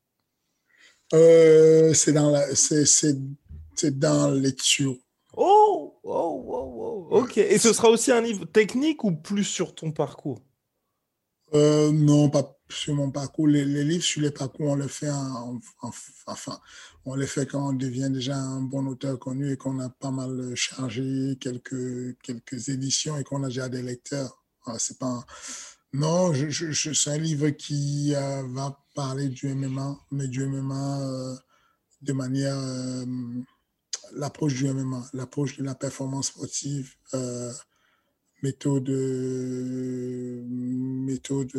Euh, c'est dans la, c'est, c'est, dans lecture. Oh, oh, oh, oh, ok. Et ce sera aussi un livre technique ou plus sur ton parcours? Euh, Non, pas sur mon parcours. Les, livres sur les parcours, on les fait en, enfin, on les fait quand on devient déjà un bon auteur connu et qu'on a pas mal chargé quelques, quelques éditions et qu'on a déjà des lecteurs. C'est pas Non, je, c'est un livre qui euh, va parler du MMA, mais du MMA euh, de manière. Euh, l'approche du MMA, l'approche de la performance sportive, méthode. méthode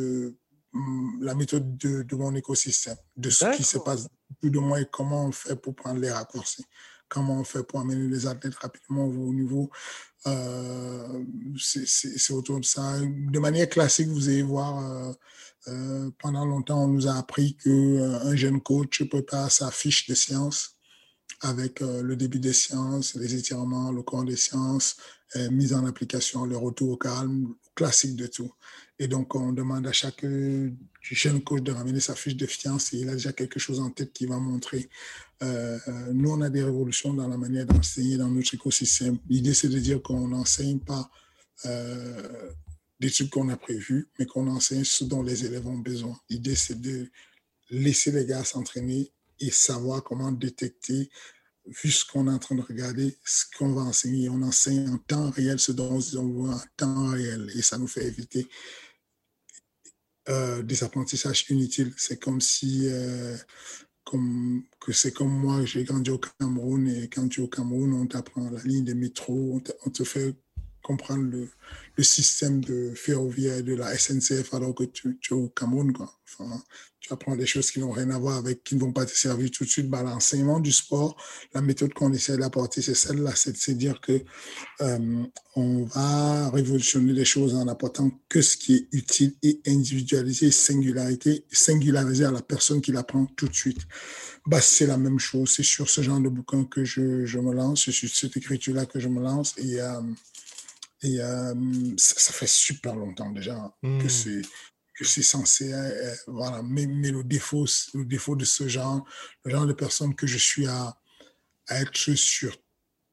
mm, la méthode de, de, mon écosystème, de ce qui se passe, plus de moins comment on fait pour prendre les raccourcis, comment on fait pour amener les athlètes rapidement au niveau euh, c'est autour de ça. De manière classique, vous allez voir, euh, euh, pendant longtemps, on nous a appris qu'un jeune coach prépare sa fiche de sciences avec le début des sciences, les étirements, le corps des sciences, mise en application, le retour au calme, classique de tout. Et donc, on demande à chaque jeune coach de ramener sa fiche de fiance et il a déjà quelque chose en tête qui va montrer. Euh, euh, nous, on a des révolutions dans la manière d'enseigner dans notre écosystème. L'idée, c'est de dire qu'on n'enseigne pas euh, des trucs qu'on a prévus, mais qu'on enseigne ce dont les élèves ont besoin. L'idée, c'est de laisser les gars s'entraîner et savoir comment détecter, vu ce qu'on est en train de regarder, ce qu'on va enseigner. On enseigne en temps réel ce dont on voit en temps réel et ça nous fait éviter euh, des apprentissages inutiles. C'est comme si, euh, comme, que c'est comme moi, j'ai grandi au Cameroun et quand tu es au Cameroun, on t'apprend la ligne de métro, on te, fait comprendre le, le, système de ferroviaire de la SNCF alors que tu, es au Cameroun. Quoi. Tu apprends des choses qui n'ont rien à voir avec, qui ne vont pas te servir tout de suite. Bah, L'enseignement du sport, la méthode qu'on essaie d'apporter, c'est celle-là, c'est de dire que euh, on va révolutionner les choses en apportant que ce qui est utile et individualisé, singularité, singularisé à la personne qui l'apprend tout de suite. Bah, c'est la même chose. C'est sur ce genre de bouquin que je, je me lance, c'est sur cette écriture-là que je me lance. Et, euh, et euh, ça, fait super longtemps déjà que mmh. c'est que c'est censé euh, voilà mais, mais, le défaut le défaut de ce genre le genre de personne que je suis à, à être sur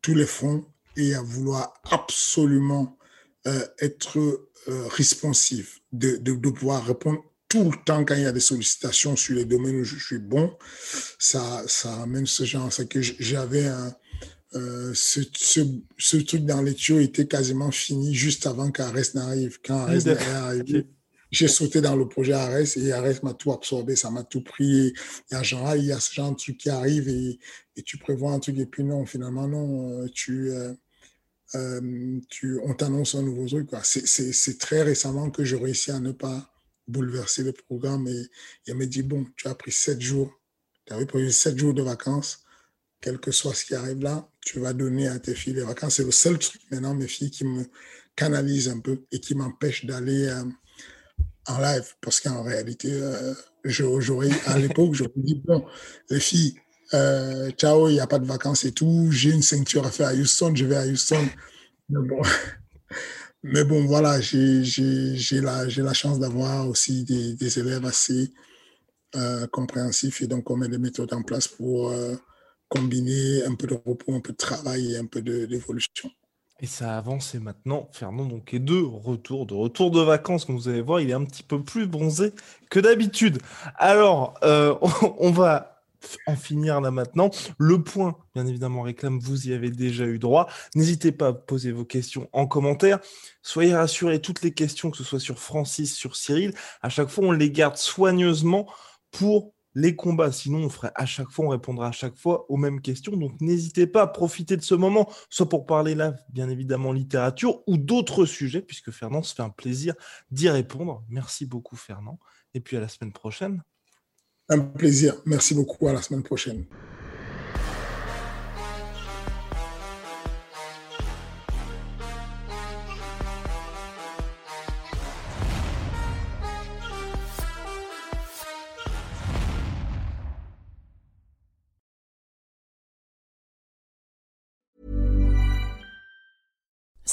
tous les fronts et à vouloir absolument euh, être euh, responsive de, de, de, pouvoir répondre tout le temps quand il y a des sollicitations sur les domaines où je suis bon ça ça amène ce genre c'est que j'avais un euh, ce, ce, ce, truc dans les tuyaux était quasiment fini juste avant qu'Ares n'arrive. Quand Ares n'est arrivé, j'ai sauté dans le projet Ares et Ares m'a tout absorbé, ça m'a tout pris. Il y a il y a ce genre de truc qui arrive et, tu prévois un truc et puis non, finalement, non, euh, tu, euh, euh, tu, on t'annonce un nouveau truc. C'est très récemment que j'ai réussi à ne pas bouleverser le programme et, et me dit, bon, tu as pris sept jours, tu avais prévu sept jours de vacances, quel que soit ce qui arrive là, tu vas donner à tes filles les vacances. C'est le seul truc maintenant, mes filles, qui me canalise un peu et qui m'empêche d'aller en live. Parce qu'en réalité, euh, j'aurais, à l'époque, j'aurais dit, bon, les filles, euh, ciao, il n'y a pas de vacances et tout. J'ai une ceinture à faire à Houston, je vais à Houston. Mais bon, mais bon voilà, j'ai la, la chance d'avoir aussi des, des, élèves assez compréhensifs et donc on met des méthodes en place pour combiner un peu de repos, un peu de travail et un peu d'évolution. Et ça avance et maintenant, Fernand donc est de retour, de retour de vacances, comme vous allez voir, il est un petit peu plus bronzé que d'habitude. Alors, euh, on va en finir là maintenant. Le point, bien évidemment, réclame, vous y avez déjà eu droit. N'hésitez pas à poser vos questions en commentaire. Soyez rassurés, toutes les questions, que ce soit sur Francis, sur Cyril, à chaque fois, on les garde soigneusement pour les combats. Sinon, on ferait à chaque fois, on répondra à chaque fois aux mêmes questions. Donc, n'hésitez pas à profiter de ce moment, soit pour parler là, bien évidemment, littérature ou d'autres sujets, puisque Fernand se fait un plaisir d'y répondre. Merci beaucoup, Fernand. Et puis à la semaine prochaine. Un plaisir. Merci beaucoup. À la semaine prochaine.